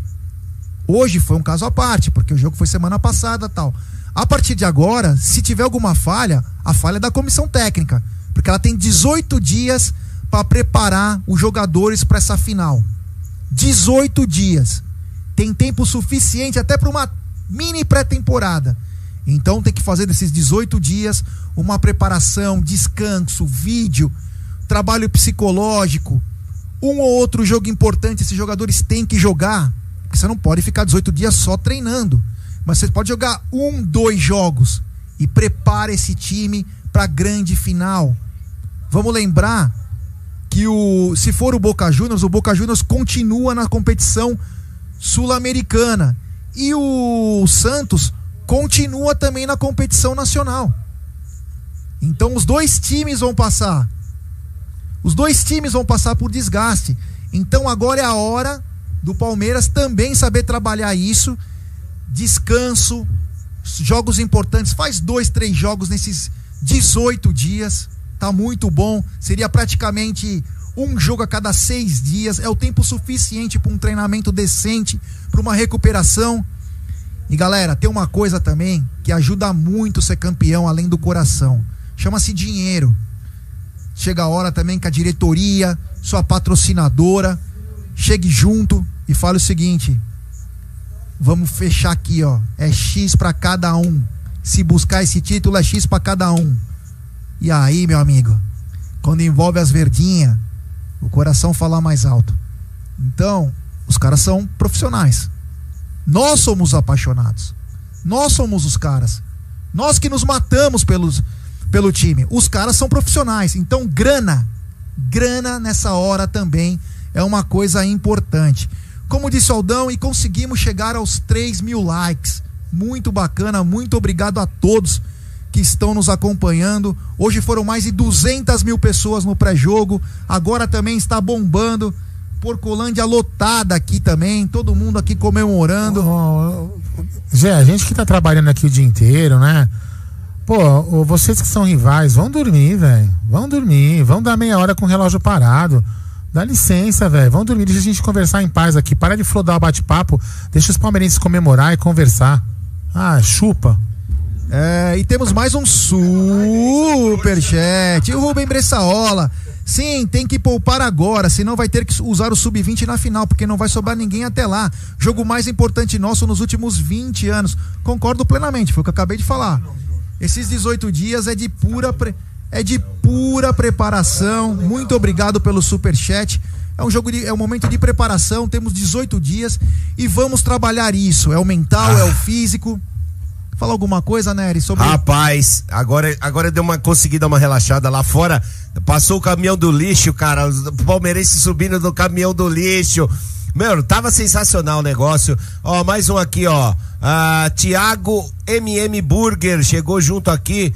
hoje foi um caso à parte, porque o jogo foi semana passada, tal. A partir de agora, se tiver alguma falha, a falha é da comissão técnica, porque ela tem 18 dias para preparar os jogadores para essa final. 18 dias. Tem tempo suficiente até para uma mini pré-temporada. Então tem que fazer desses 18 dias uma preparação, descanso, vídeo, trabalho psicológico, um ou outro jogo importante esses jogadores têm que jogar. Porque você não pode ficar 18 dias só treinando. Mas você pode jogar um, dois jogos e prepara esse time para a grande final. Vamos lembrar que o se for o Boca Juniors, o Boca Juniors continua na competição sul-americana e o Santos continua também na competição nacional. Então os dois times vão passar. Os dois times vão passar por desgaste. Então agora é a hora do Palmeiras também saber trabalhar isso. Descanso, jogos importantes. Faz dois, três jogos nesses 18 dias. Tá muito bom. Seria praticamente Um jogo a cada seis dias é o tempo suficiente para um treinamento decente, para uma recuperação. E galera, tem uma coisa também que ajuda muito ser campeão além do coração. Chama-se dinheiro. Chega a hora também que a diretoria, sua patrocinadora, chegue junto e fale o seguinte: vamos fechar aqui, ó. É X para cada um. Se buscar esse título, é X para cada um. E aí, meu amigo, quando envolve as verdinhas, o coração fala mais alto. Então, os caras são profissionais. Nós somos apaixonados. Nós somos os caras. Nós que nos matamos pelos, pelo time. Os caras são profissionais. Então, grana. Grana nessa hora também é uma coisa importante. Como disse Aldão, e conseguimos chegar aos 3 mil likes. Muito bacana, muito obrigado a todos que estão nos acompanhando. Hoje foram mais de 200 mil pessoas no pré-jogo. Agora também está bombando. Porcolândia lotada aqui também. Todo mundo aqui comemorando.
Oh, Zé, a gente que tá trabalhando aqui o dia inteiro, né? Pô, vocês que são rivais, vão dormir, velho. Vão dormir. Vão dar meia hora com o relógio parado. Dá licença, velho. Vão dormir. Deixa a gente conversar em paz aqui. Para de flodar o bate-papo. Deixa os palmeirenses comemorar e conversar. Ah, chupa.
É, e temos mais um superchat. O Rubem Bressaola. Sim, tem que poupar agora, senão vai ter que usar o sub-20 na final, porque não vai sobrar ninguém até lá. Jogo mais importante nosso nos últimos 20 anos. Concordo plenamente, foi o que eu acabei de falar. Esses 18 dias é de pura pre... é de pura preparação. Muito obrigado pelo superchat. É um jogo de, é um momento de preparação, temos 18 dias e vamos trabalhar isso. É o mental, ah. é o físico. Fala alguma coisa, Nery, sobre.
Rapaz, agora, agora deu uma conseguida uma relaxada lá fora. Passou o caminhão do lixo, cara. Os palmeirenses subindo do caminhão do lixo. Mano, tava sensacional o negócio. Ó, mais um aqui, ó. Ah, Tiago MM Burger chegou junto aqui.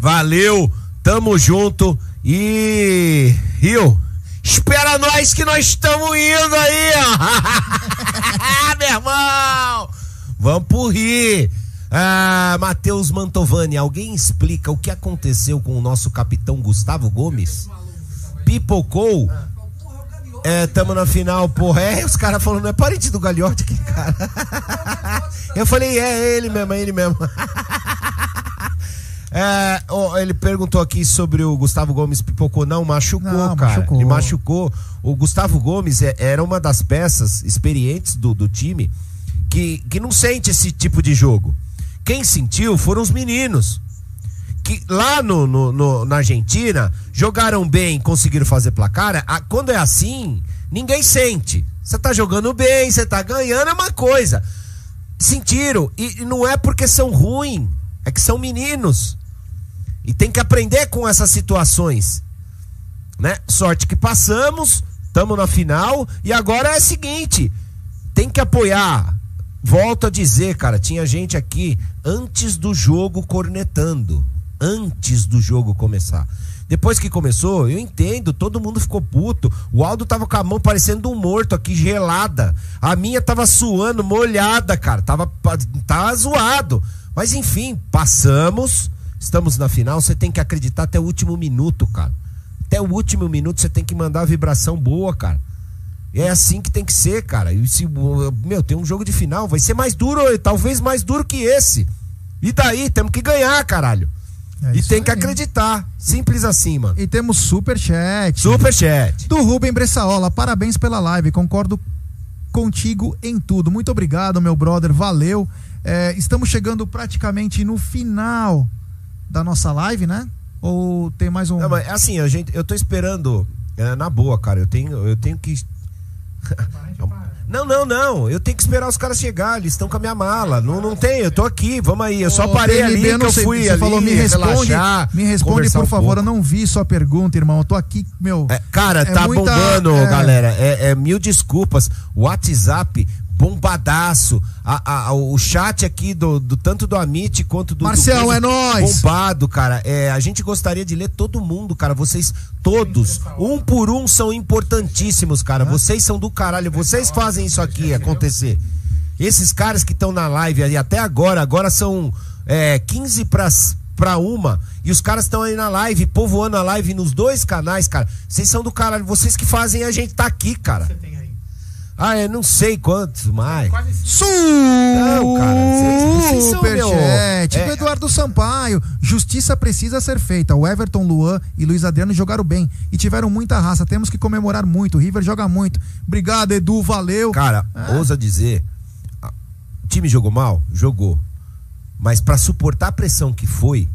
Valeu, tamo junto. E. Rio, espera nós que nós estamos indo aí, ó. Meu irmão! Vamos pro Rio. Ah, Matheus Mantovani, alguém explica o que aconteceu com o nosso capitão Gustavo Gomes? Pipocou? É, tamo na final, porra. É, os caras falando, é parente do Galhote aquele cara. Eu falei, é ele mesmo, é ele mesmo. É, oh, ele perguntou aqui sobre o Gustavo Gomes pipocou. Não, machucou, Não, cara. Machucou. Ele machucou. O Gustavo Gomes é, era uma das peças experientes do, do time que, que não sente esse tipo de jogo. Quem sentiu foram os meninos. Que lá no, no, no na Argentina jogaram bem, conseguiram fazer placar. A, quando é assim, ninguém sente. Você tá jogando bem, você tá ganhando, é uma coisa. Sentiram. E, e não é porque são ruins, é que são meninos. E tem que aprender com essas situações. Né? Sorte que passamos, estamos na final. E agora é o seguinte: tem que apoiar Volto a dizer, cara, tinha gente aqui antes do jogo cornetando. Antes do jogo começar. Depois que começou, eu entendo, todo mundo ficou puto. O Aldo tava com a mão parecendo um morto aqui, gelada. A minha tava suando, molhada, cara. Tava, tava zoado. Mas enfim, passamos. Estamos na final. Você tem que acreditar até o último minuto, cara. Até o último minuto você tem que mandar a vibração boa, cara. É assim que tem que ser, cara. E se, meu, tem um jogo de final, vai ser mais duro, talvez mais duro que esse. E daí, temos que ganhar, caralho. É e tem aí. que acreditar. Simples assim, mano.
E temos super chat.
Super chat.
Do Rubem Bressaola. Parabéns pela live. Concordo contigo em tudo. Muito obrigado, meu brother. Valeu. É, estamos chegando praticamente no final da nossa live, né? Ou tem mais um.
Não, mas assim, a gente, eu tô esperando. É, na boa, cara. Eu tenho, eu tenho que não, não, não. Eu tenho que esperar os caras chegar. Eles estão com a minha mala. Não, não tem. Eu tô aqui. Vamos aí. Eu só parei ali que eu fui
você
ali.
falou, me responde. Relaxar, me responde, por um favor. Pouco. Eu não vi sua pergunta, irmão. Eu tô aqui, meu.
É, cara, é tá muita, bombando, é... galera. É, é, mil desculpas. WhatsApp bombadaço. A, a, o chat aqui do, do tanto do Amit quanto do
Marcel, do é nós.
Bombado, cara. É, a gente gostaria de ler todo mundo, cara. Vocês todos, um por um, são importantíssimos, cara. Vocês são do caralho. Vocês fazem isso aqui acontecer. Esses caras que estão na live ali até agora, agora são é, 15 para pra uma e os caras estão aí na live, povoando a live nos dois canais, cara. Vocês são do caralho, vocês que fazem a gente tá aqui, cara. Você tem aí? Ah, eu não sei quantos mais. Meu,
Superchat.
é-
do Eduardo Sampaio. Justiça precisa ser feita. O Everton, Luan e Luiz Adriano jogaram bem e tiveram muita raça. Temos que comemorar muito. O River joga muito. Obrigado, Edu. Valeu.
Cara, ousa dizer, o time jogou mal? Jogou. Mas pra suportar a pressão que foi,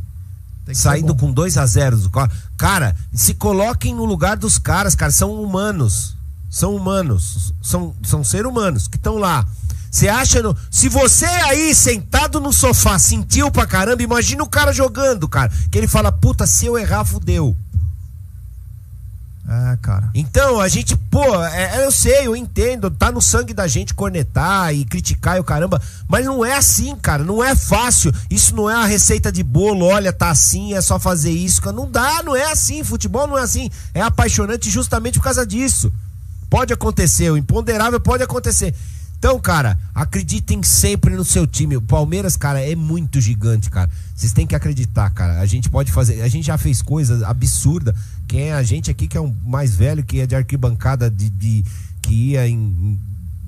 saindo com 2 a 0 do co- Cara, se coloquem no lugar dos caras, cara, são humanos. São humanos, são, são seres humanos que estão lá. Você acha no, se você aí sentado no sofá sentiu pra caramba, imagina o cara jogando, cara, que ele fala, puta, se eu errar, fudeu.
É, cara.
Então, a gente, pô, é- é, eu sei, eu entendo, tá no sangue da gente cornetar e criticar e o caramba, mas não é assim, cara, não é fácil. Isso não é a receita de bolo, olha, tá assim, é só fazer isso. Não dá, não é assim. Futebol não é assim. É apaixonante justamente por causa disso. Pode acontecer, o imponderável pode acontecer. Então, cara, acreditem sempre no seu time. O Palmeiras, cara, é muito gigante, cara. Vocês têm que acreditar, cara. A gente pode fazer. A gente já fez coisas absurdas. Quem é a gente aqui que é um mais velho, que é de arquibancada de, de- que ia em,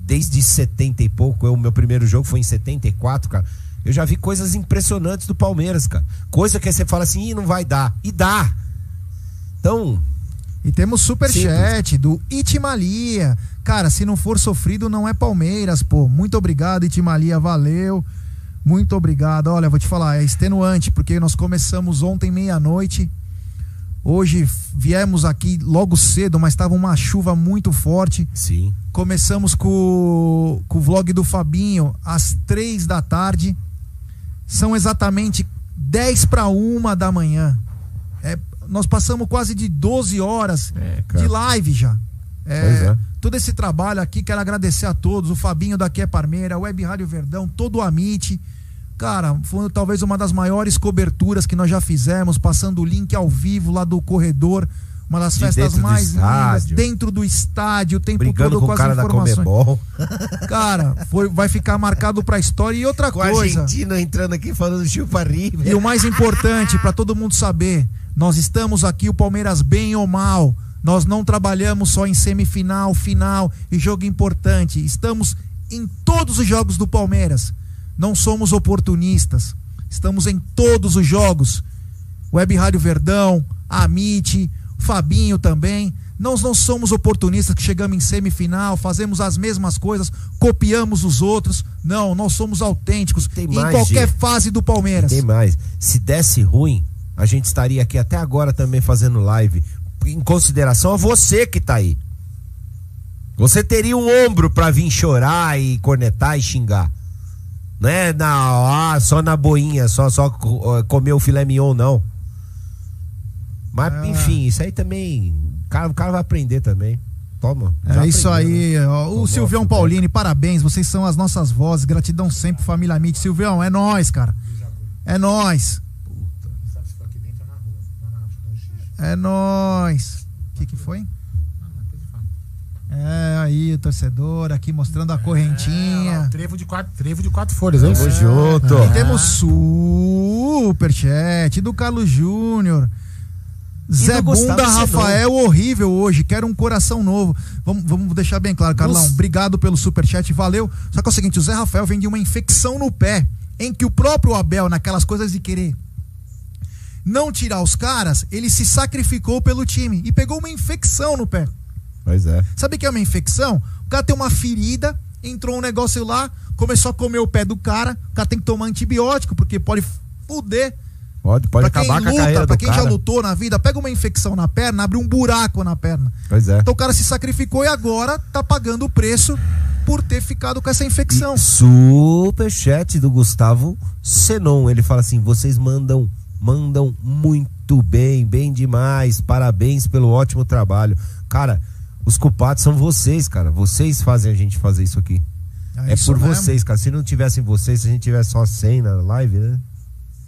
desde 70 e pouco. Eu, meu primeiro jogo foi em 74, cara. Eu já vi coisas impressionantes do Palmeiras, cara. Coisa que você fala assim, Ih, não vai dar. E dá. Então,
E temos superchat do Itimalia. Cara, se não for sofrido, não é Palmeiras, pô. Muito obrigado, Itimalia. Valeu. Muito obrigado. Olha, vou te falar, é extenuante, porque nós começamos ontem meia-noite. Hoje viemos aqui logo cedo, mas estava uma chuva muito forte.
Sim.
Começamos com, o- com o vlog do Fabinho às três da tarde. São exatamente 10 para uma da manhã. É, nós passamos quase de 12 horas de live já. É,
é.
Todo esse trabalho aqui, quero agradecer a todos. O Fabinho daqui é Parmeira, a Web Rádio Verdão, todo o Amit. Cara, foi talvez uma das maiores coberturas que nós já fizemos, passando o link ao vivo lá do corredor. Uma das
De
festas
dentro do
mais lindas,
estádio.
dentro do estádio, o tempo
brigando
todo
com
com
o
as
cara da
informações.
Comebol.
Cara, foi, vai ficar marcado pra história. E outra
Com a
coisa.
Argentina entrando aqui falando chupa.
E o mais importante para todo mundo saber, nós estamos aqui o Palmeiras bem ou mal. Nós não trabalhamos só em semifinal, final e jogo importante. Estamos em todos os jogos do Palmeiras. Não somos oportunistas. Estamos em todos os jogos. Web Rádio Verdão, Amit, Fabinho também. Nós não somos oportunistas que chegamos em semifinal, fazemos as mesmas coisas, copiamos os outros. Não, nós somos autênticos em
mais,
qualquer
Gê.
fase do Palmeiras.
Tem mais. Se desse ruim, a gente estaria aqui até agora também fazendo live. Em consideração a você que tá aí. Você teria um ombro pra vir chorar e cornetar e xingar. Não é na, ah, só na boinha, só, só eh, comer o filé mignon, não. Mas,
É.
enfim, isso aí também. O cara, o cara vai aprender também. Toma.
É isso aí,
né?
ó. O
Tomou
Silvião Paulini, parabéns, vocês são as nossas vozes. Gratidão sempre, família Amit. Silvião, é nós, cara. É nós. É nós. O que, que foi? É aí, o torcedor aqui mostrando a correntinha.
Trevo de quatro, trevo de quatro folhas, é
Tamo
isso?
junto.
E temos superchat do Carlos Júnior. Zé Bunda. Rafael, horrível hoje. Quero um coração novo. Vamos, vamos deixar bem claro, Carlão.
Nos-
Obrigado pelo superchat, valeu. Só que é o seguinte: o Zé Rafael vem de uma infecção no pé, em que o próprio Abel, naquelas coisas de querer não tirar os caras, ele se sacrificou pelo time e pegou uma infecção no pé.
Pois é.
Sabe o que é uma infecção? O cara tem uma ferida, entrou um negócio lá, começou a comer o pé do cara, o cara tem que tomar antibiótico, porque pode fuder.
Pode, pode
pra quem
acabar com a
luta,
carreira
pra quem
cara.
já lutou na vida, pega uma infecção na perna, abre um buraco na perna.
Pois é.
Então o cara se sacrificou e agora tá pagando o preço por ter ficado com essa infecção.
Superchat do Gustavo Senon. Ele fala assim: vocês mandam, mandam muito bem, bem demais. Parabéns pelo ótimo trabalho. Cara, os culpados são vocês, cara. Vocês fazem a gente fazer isso aqui.
É
É,
isso
por
mesmo.
vocês, cara. Se não tivessem vocês, se a gente tivesse só 100 na live, né?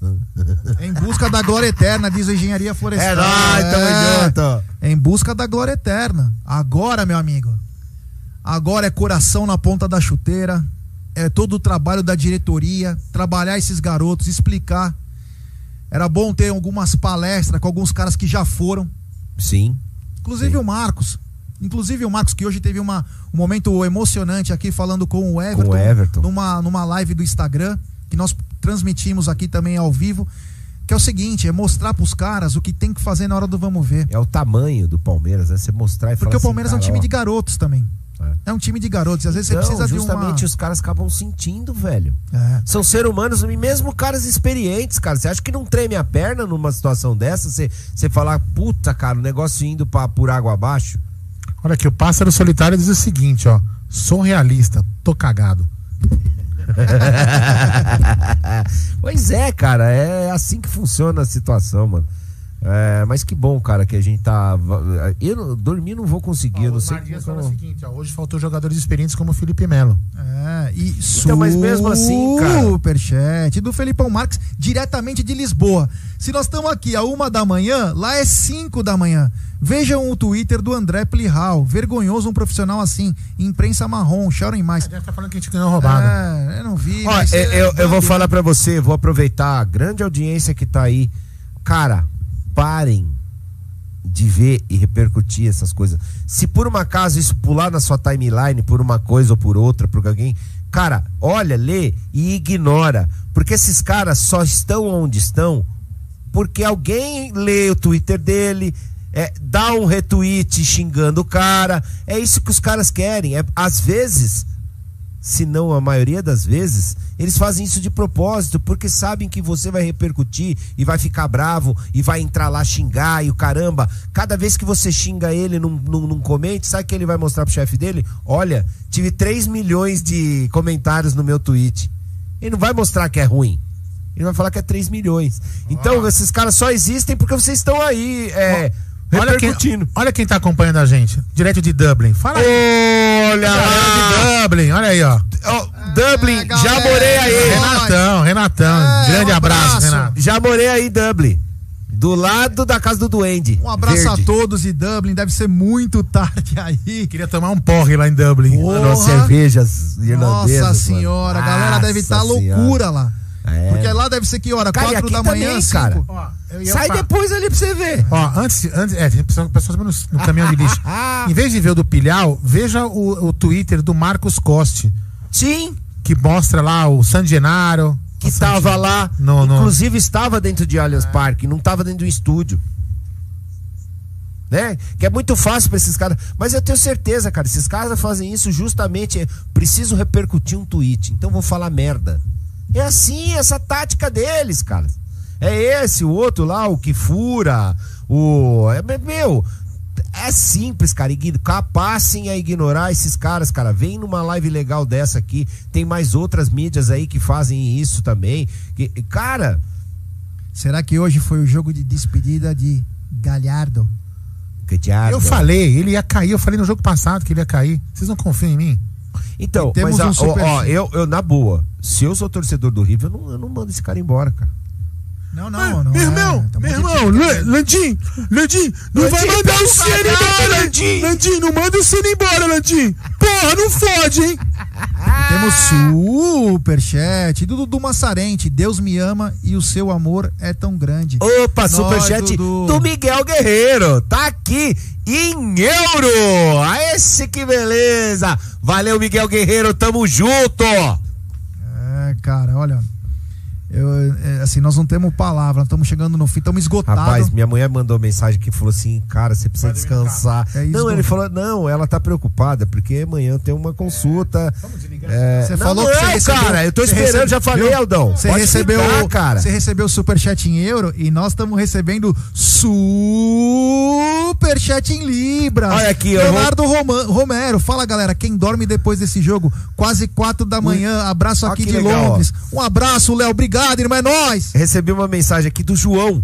Em busca da glória eterna, diz a engenharia florestal.
É nóis, tamo junto.
Em busca da glória eterna. Agora, meu amigo. Agora é coração na ponta da chuteira. É todo o trabalho da diretoria. Trabalhar esses garotos, explicar. Era bom ter algumas palestras com alguns caras que já foram.
Sim.
Inclusive o Marcos. Inclusive o Marcos, que hoje teve uma, um momento emocionante aqui falando com o Everton.
Com o Everton.
Numa, numa live do Instagram, que nós transmitimos aqui também ao vivo. Que é o seguinte, é mostrar pros caras o que tem que fazer na hora do vamos ver.
É o tamanho do Palmeiras, né? Você mostrar e
Porque
falar
o Palmeiras
assim,
é um time
ó,
de garotos também. É. um time de garotos. Às vezes você
Não,
precisa de uma.
justamente os caras acabam sentindo, velho.
É.
São seres humanos, e mesmo caras experientes, cara. Você acha que não treme a perna numa situação dessa? Você, você falar, puta, cara, o negócio indo pra, por água abaixo?
Olha aqui, o Pássaro Solitário diz o seguinte, ó. Sou realista, tô cagado.
pois é, cara, é assim que funciona a situação, mano. É, mas que bom, cara, que a gente tá. Eu não- dormir não vou conseguir, eu não sei.
Mardias
como-
fala o seguinte, ó. Hoje faltou jogadores experientes como o Felipe Melo.
É, e
Então, mas mesmo assim, cara-
Superchat do Felipão Marques, diretamente de Lisboa. Se nós estamos aqui a uma da manhã, lá é cinco da manhã. Vejam o Twitter do André Plihal. Vergonhoso um profissional assim. Imprensa marrom, chorem mais.
Deve estar falando que a gente ganhou roubado.
É, eu não vi.
Ó, eu,
é
eu- eu vou
bambi.
falar pra você, vou aproveitar a grande audiência que tá aí. Cara, parem de ver e repercutir essas coisas. Se por um acaso isso pular na sua timeline por uma coisa ou por outra, por alguém, cara, olha, lê e ignora, porque esses caras só estão onde estão porque alguém lê o Twitter dele, é, dá um retweet xingando o cara. É isso que os caras querem. É, às vezes, se não a maioria das vezes, eles fazem isso de propósito, porque sabem que você vai repercutir e vai ficar bravo e vai entrar lá xingar e o caramba. Cada vez que você xinga ele num, num, num comente, sabe o que ele vai mostrar pro chefe dele? Olha, tive 3 milhões de comentários no meu tweet. Ele não vai mostrar que é ruim. Ele vai falar que é 3 milhões. Então, esses caras só existem porque vocês estão aí é,
Olha quem, olha quem tá acompanhando a gente. Direto de Dublin. Fala aí.
Olha
Galera de Dublin, olha aí, ó.
Dublin, já morei aí.
Renatão, Renatão. grande
um
abraço,
abraço.
Renato.
Já morei aí, Dublin. Do lado da casa do Duende.
Um abraço
Verde.
a todos de Dublin. Deve ser muito tarde aí.
Queria tomar um porre lá em Dublin.
Mano, cervejas irlandesas.
Nossa
mano.
senhora, a galera deve estar
Nossa
loucura lá.
É.
Porque lá deve ser que hora?
Cara,
Quatro
aqui
da manhã,
também, cara.
Ó,
Sai
falar-
depois ali pra você ver.
Ó, antes, antes é, pessoas no, no caminhão de lixo. em vez de ver o do Pilhal, veja o, o Twitter do Marcos Coste.
Sim.
Que mostra lá o San Genaro.
Que tava lá.
No, no-
Inclusive estava dentro de Allianz Parque, não tava dentro do estúdio. Né? Que é muito fácil pra esses caras. Mas eu tenho certeza, cara, esses caras fazem isso justamente. é, Preciso repercutir um tweet, então vou falar merda. É assim, essa tática deles, cara. É esse, o outro lá, o que fura, o. É, meu, é simples, cara. Passem a ignorar esses caras, cara. Vem numa live legal dessa aqui. Tem mais outras mídias aí que fazem isso também. Que, cara,
Será que hoje foi o jogo de despedida de Galhardo?
diabo.
Eu falei, ele ia cair. Eu falei no jogo passado que ele ia cair. Vocês não confiam em mim?
Então,
temos
mas
um
ó, ó, eu, eu, na boa, se eu sou torcedor do River, eu não, eu não mando esse cara embora, cara.
Não, não, não.
meu
é.
irmão,
Tá
meu irmão, Landim, Landim, não vai
Landim,
mandar
pega
o
caralho,
embora,
Landim.
Landim. Não manda o Ciro embora, Landim. Porra, não fode, hein?
Temos superchat do Dudu Massarente. Deus me ama e o seu amor é tão grande.
Opa,
Nós,
superchat
Dudu.
do Miguel Guerreiro. Tá aqui em euro. Ah, esse que beleza. Valeu, Miguel Guerreiro. Tamo junto.
Cara, olha. Eu, é, assim, nós não temos palavra, estamos chegando no fim, estamos esgotados.
Rapaz, minha mulher mandou mensagem que falou assim, cara, você precisa descansar.
É isso,
não, ele falou, não, ela tá preocupada, porque amanhã tem uma consulta. É,
Você
não,
falou que
não,
você recebeu,
cara, eu tô esperando,
recebe-
já falei,
viu?
Aldão.
Você
Pode
recebeu,
ficar, cara.
Você recebeu o superchat em euro e nós estamos recebendo superchat em libra.
Olha aqui,
Leonardo Roma- Romero, fala galera, quem dorme depois desse jogo? Quase quatro da manhã. Abraço aqui
que
de
legal,
Londres. Um abraço, Léo. Obrigado, irmão. É nóis.
Recebi uma mensagem aqui do João.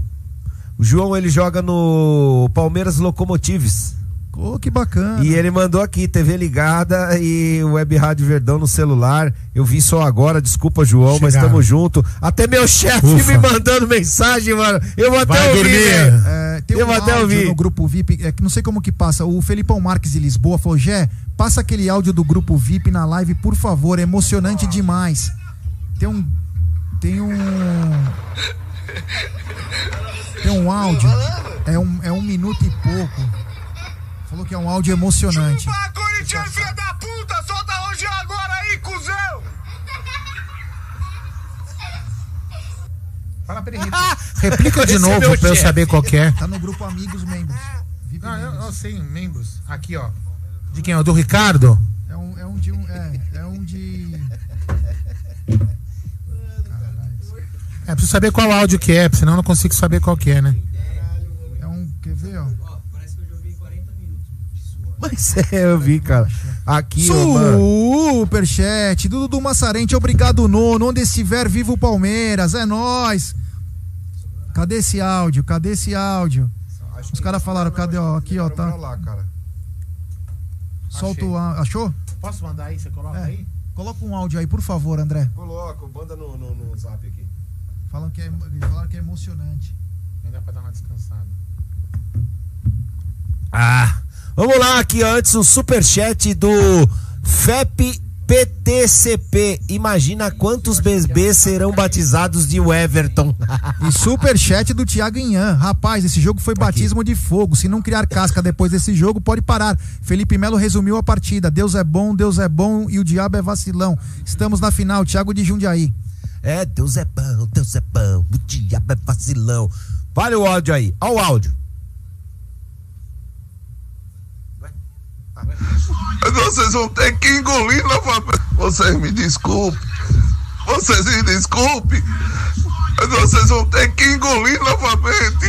O João, ele joga no Palmeiras Locomotives.
Oh, que bacana.
E ele mandou aqui, TV ligada e Web Rádio Verdão no celular. Eu vi só agora, desculpa, João, mas
Chegaram.
estamos junto. Até meu chefe me mandando mensagem, mano. Eu vou
Vai
até ouvir,
dormir.
velho.
É, tem
Eu
um
vou até
áudio
ouvir.
no grupo VIP, é, não sei como que passa. O Felipão Marques de Lisboa falou: Gé, passa aquele áudio do grupo VIP na live, por favor. É emocionante demais. Tem um. Tem um. Tem um áudio. É um, é um minuto e pouco. Falou que é um áudio emocionante.
Chupa, Corinthians, filha da puta! Solta hoje agora aí, cuzão!
Fala pra ele
Replica de
é
novo pra eu
chefe.
saber qual que é.
Tá no grupo Amigos Membros.
Não, eu, eu sei, membros. Aqui, ó.
De quem? O do Ricardo?
É um, é um de um. É, é um de.
É, preciso saber qual áudio que é, senão eu não consigo saber qual que é, né?
É um. Quer ver, ó?
Mas é, eu vi, cara. Aqui.
Superchat, Dudu do Massarente, obrigado, nono. Onde estiver, viva o Palmeiras, é nóis. Cadê esse áudio? Cadê esse áudio? Os caras falaram, cadê, ó, aqui, ó, tá.
lá, cara.
Solta o áudio. Achou?
Posso mandar aí? Você coloca
É.
aí?
Coloca um áudio aí, por favor, André.
Coloca, manda no, no, no zap aqui.
Falam que é, falaram que é emocionante.
Ainda pra dar uma descansada.
Ah, vamos lá aqui ó, antes o superchat do FEP PTCP. Imagina quantos bebês serão batizados de Everton.
E superchat do Thiago Inhan. Rapaz, esse jogo foi batismo de fogo. Se não criar casca depois desse jogo, pode parar. Felipe Melo resumiu a partida. Deus é bom, Deus é bom e o diabo é vacilão. Estamos na final, Thiago de Jundiaí.
É, Deus é bom, Deus é bom, o diabo é vacilão. Vale o áudio aí, ó o áudio.
Vocês vão ter que engolir novamente. Vocês me desculpem. Vocês me desculpem. Vocês vão ter que engolir novamente.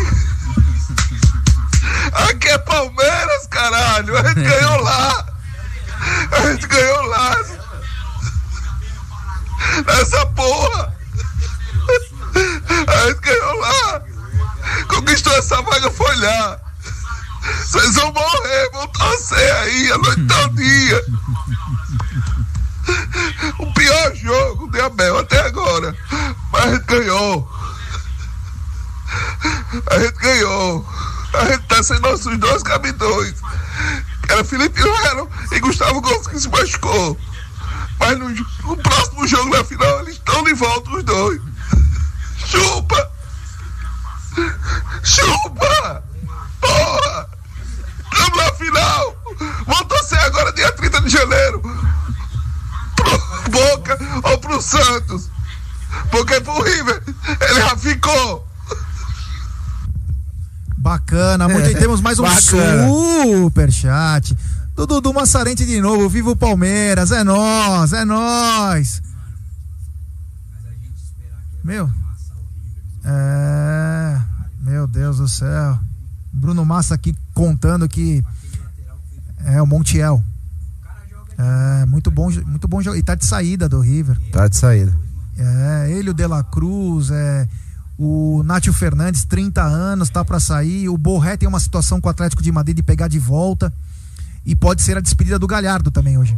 Aqui é Palmeiras, caralho. A gente ganhou lá. A gente ganhou lá. Nessa porra. A gente ganhou lá. Conquistou essa vaga, foi lá. Vocês vão morrer, vão torcer aí a noite todinha. O pior jogo de Abel até agora. Mas a gente ganhou. A gente ganhou. A gente tá sem nossos dois capitões. Era Felipe Melo e Gustavo Gomes que se machucou. Mas no, no próximo jogo na final eles estão de volta os dois. Chupa! Chupa! Porra! Estamos na final! Vamos torcer agora dia 30 de janeiro! Pro Boca ou pro Santos! Porque pro River ele já ficou!
Bacana, muito bem. Temos mais um
Bacana.
superchat. Do Dudu Massarente de novo. Viva o Palmeiras. É nós, é nós. Meu. É. Meu Deus do céu. Bruno Massa aqui contando que. É o Montiel. É, muito bom, muito bom jogo. E tá de saída do River.
Tá de saída.
É, ele, o De La Cruz, é, o Nátio Fernandes, 30 anos, tá pra sair. O Borré tem uma situação com o Atlético de Madrid de pegar de volta. E pode ser a despedida do Galhardo também hoje.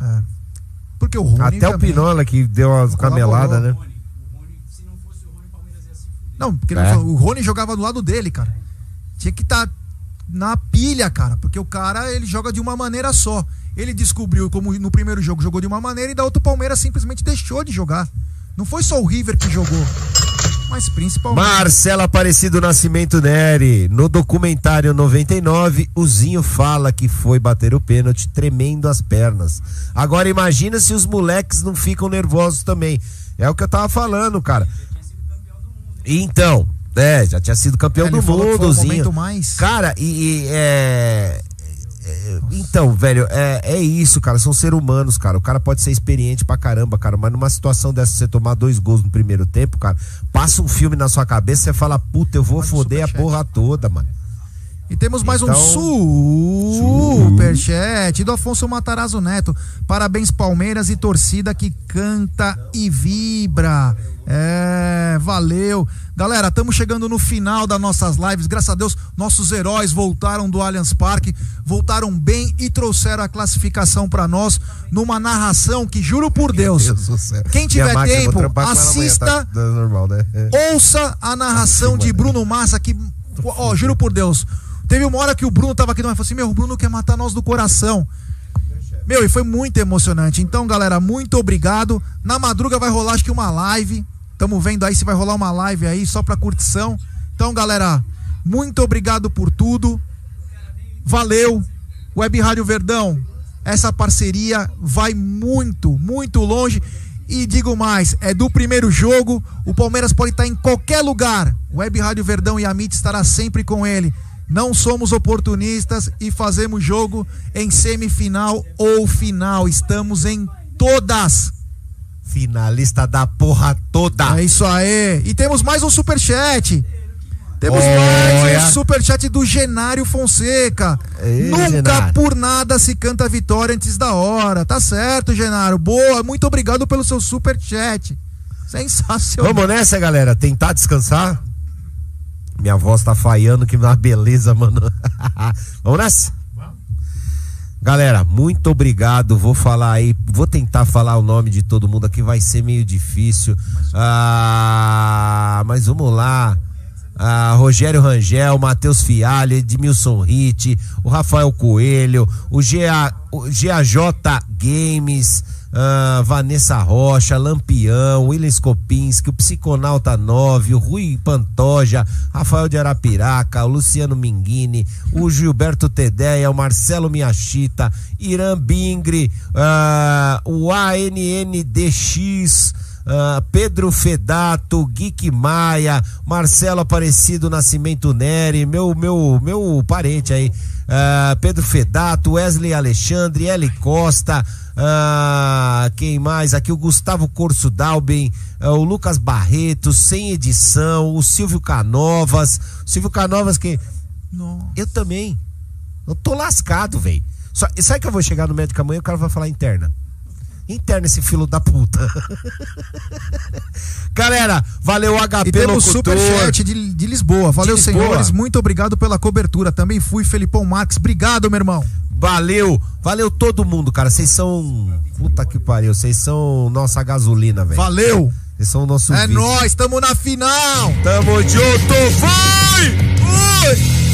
É. Porque o Rony
Até o
também-
Pinola que deu umas cameladas, né?
Não, porque
É.
o Rony jogava do lado dele, cara. Tinha que estar na pilha, cara, porque o cara ele joga de uma maneira só. Ele descobriu como no primeiro jogo jogou de uma maneira e da outra o Palmeiras simplesmente deixou de jogar. Não foi só o River que jogou, mas principalmente
Marcelo Aparecido Nascimento Neri. No documentário 99, o Zinho fala que foi bater o pênalti tremendo as pernas. Agora imagina se os moleques não ficam nervosos também. É o que eu tava falando, cara. Então, é, já tinha sido campeão
É,
do mundo, Zinho.
mais-
Cara, e, e, é. Então, velho, é, é isso, cara. São seres humanos, cara. O cara pode ser experiente pra caramba, cara. Mas numa situação dessa, você tomar dois gols no primeiro tempo, cara, passa um filme na sua cabeça, você fala, puta, eu vou foder a porra toda, mano.
E temos mais
Então-
um superchat do Afonso Matarazzo Neto. Parabéns, Palmeiras e torcida que canta e vibra. É, valeu. Galera, estamos chegando no final das nossas lives. Graças a Deus, nossos heróis voltaram do Allianz Parque, voltaram bem e trouxeram a classificação para nós numa narração que, juro por Deus,
Deus
quem tiver
máquina,
tempo,
amanhã,
assista
tá? Tá normal, né?
Ouça a narração de Bruno Massa que, ó, juro por Deus, teve uma hora que o Bruno tava aqui e falou assim: Meu, o Bruno quer matar nós do coração. Meu, e foi muito emocionante. Então, galera, muito obrigado. Na madruga vai rolar acho que uma live Tamo vendo aí se vai rolar uma live aí só pra curtição. Então, galera, muito obrigado por tudo. Valeu. Web Rádio Verdão, essa parceria vai muito, muito longe. E digo mais, é do primeiro jogo. O Palmeiras pode estar em qualquer lugar. Web Rádio Verdão e a MIT estará sempre com ele. Não somos oportunistas e fazemos jogo em semifinal ou final. Estamos em todas.
Finalista da porra toda.
É isso aí. E temos mais um superchat. Temos
Olha.
mais um superchat do Genário Fonseca.
Ei,
Nunca
Genário.
por nada se canta vitória antes da hora. Tá certo, Genário. Boa. Muito obrigado pelo seu superchat. Sensacional.
Vamos nessa, galera. Tentar descansar. Minha voz tá falhando, que uma beleza, mano. Vamos nessa? Galera, muito obrigado. Vou falar aí, vou tentar falar o nome de todo mundo aqui, vai ser meio difícil. Ah, mas vamos lá. Ah, Rogério Rangel, Matheus Fialho, Edmilson Ritt, o Rafael Coelho, o, GA, o GAJ Games, ah, Vanessa Rocha, Lampião, William Skopinski, o Psiconauta 9, o Rui Pantoja, Rafael de Arapiraca, o Luciano Minguini, o Gilberto Tedeia, o Marcelo Miachita, Irã Bingre, ah, o ANNDX, ah, Pedro Fedato, Geek Maia, Marcelo Aparecido Nascimento Neri, meu meu meu parente aí, ah, Pedro Fedato, Wesley Alexandre, Eli Costa, ah, quem mais? Aqui o Gustavo Corso Dalben, ah, o Lucas Barreto, sem edição, o Silvio Canovas, Silvio Canovas que eu também, eu tô lascado, velho. Só- Sabe que eu vou chegar no médico amanhã e o cara vai falar interna? Interna esse filho da puta. Galera, valeu HP
E temos
locutor.
superchat de, de Lisboa. Valeu,
De Lisboa.
senhores. Muito obrigado pela cobertura. Também fui, Felipão Marques. Obrigado, meu irmão.
Valeu, valeu todo mundo, cara. Vocês são. Puta que pariu, vocês são nossa gasolina, velho.
Valeu.
Vocês são o nosso
É
vício.
nóis, tamo na final.
Tamo junto, vai! Ui!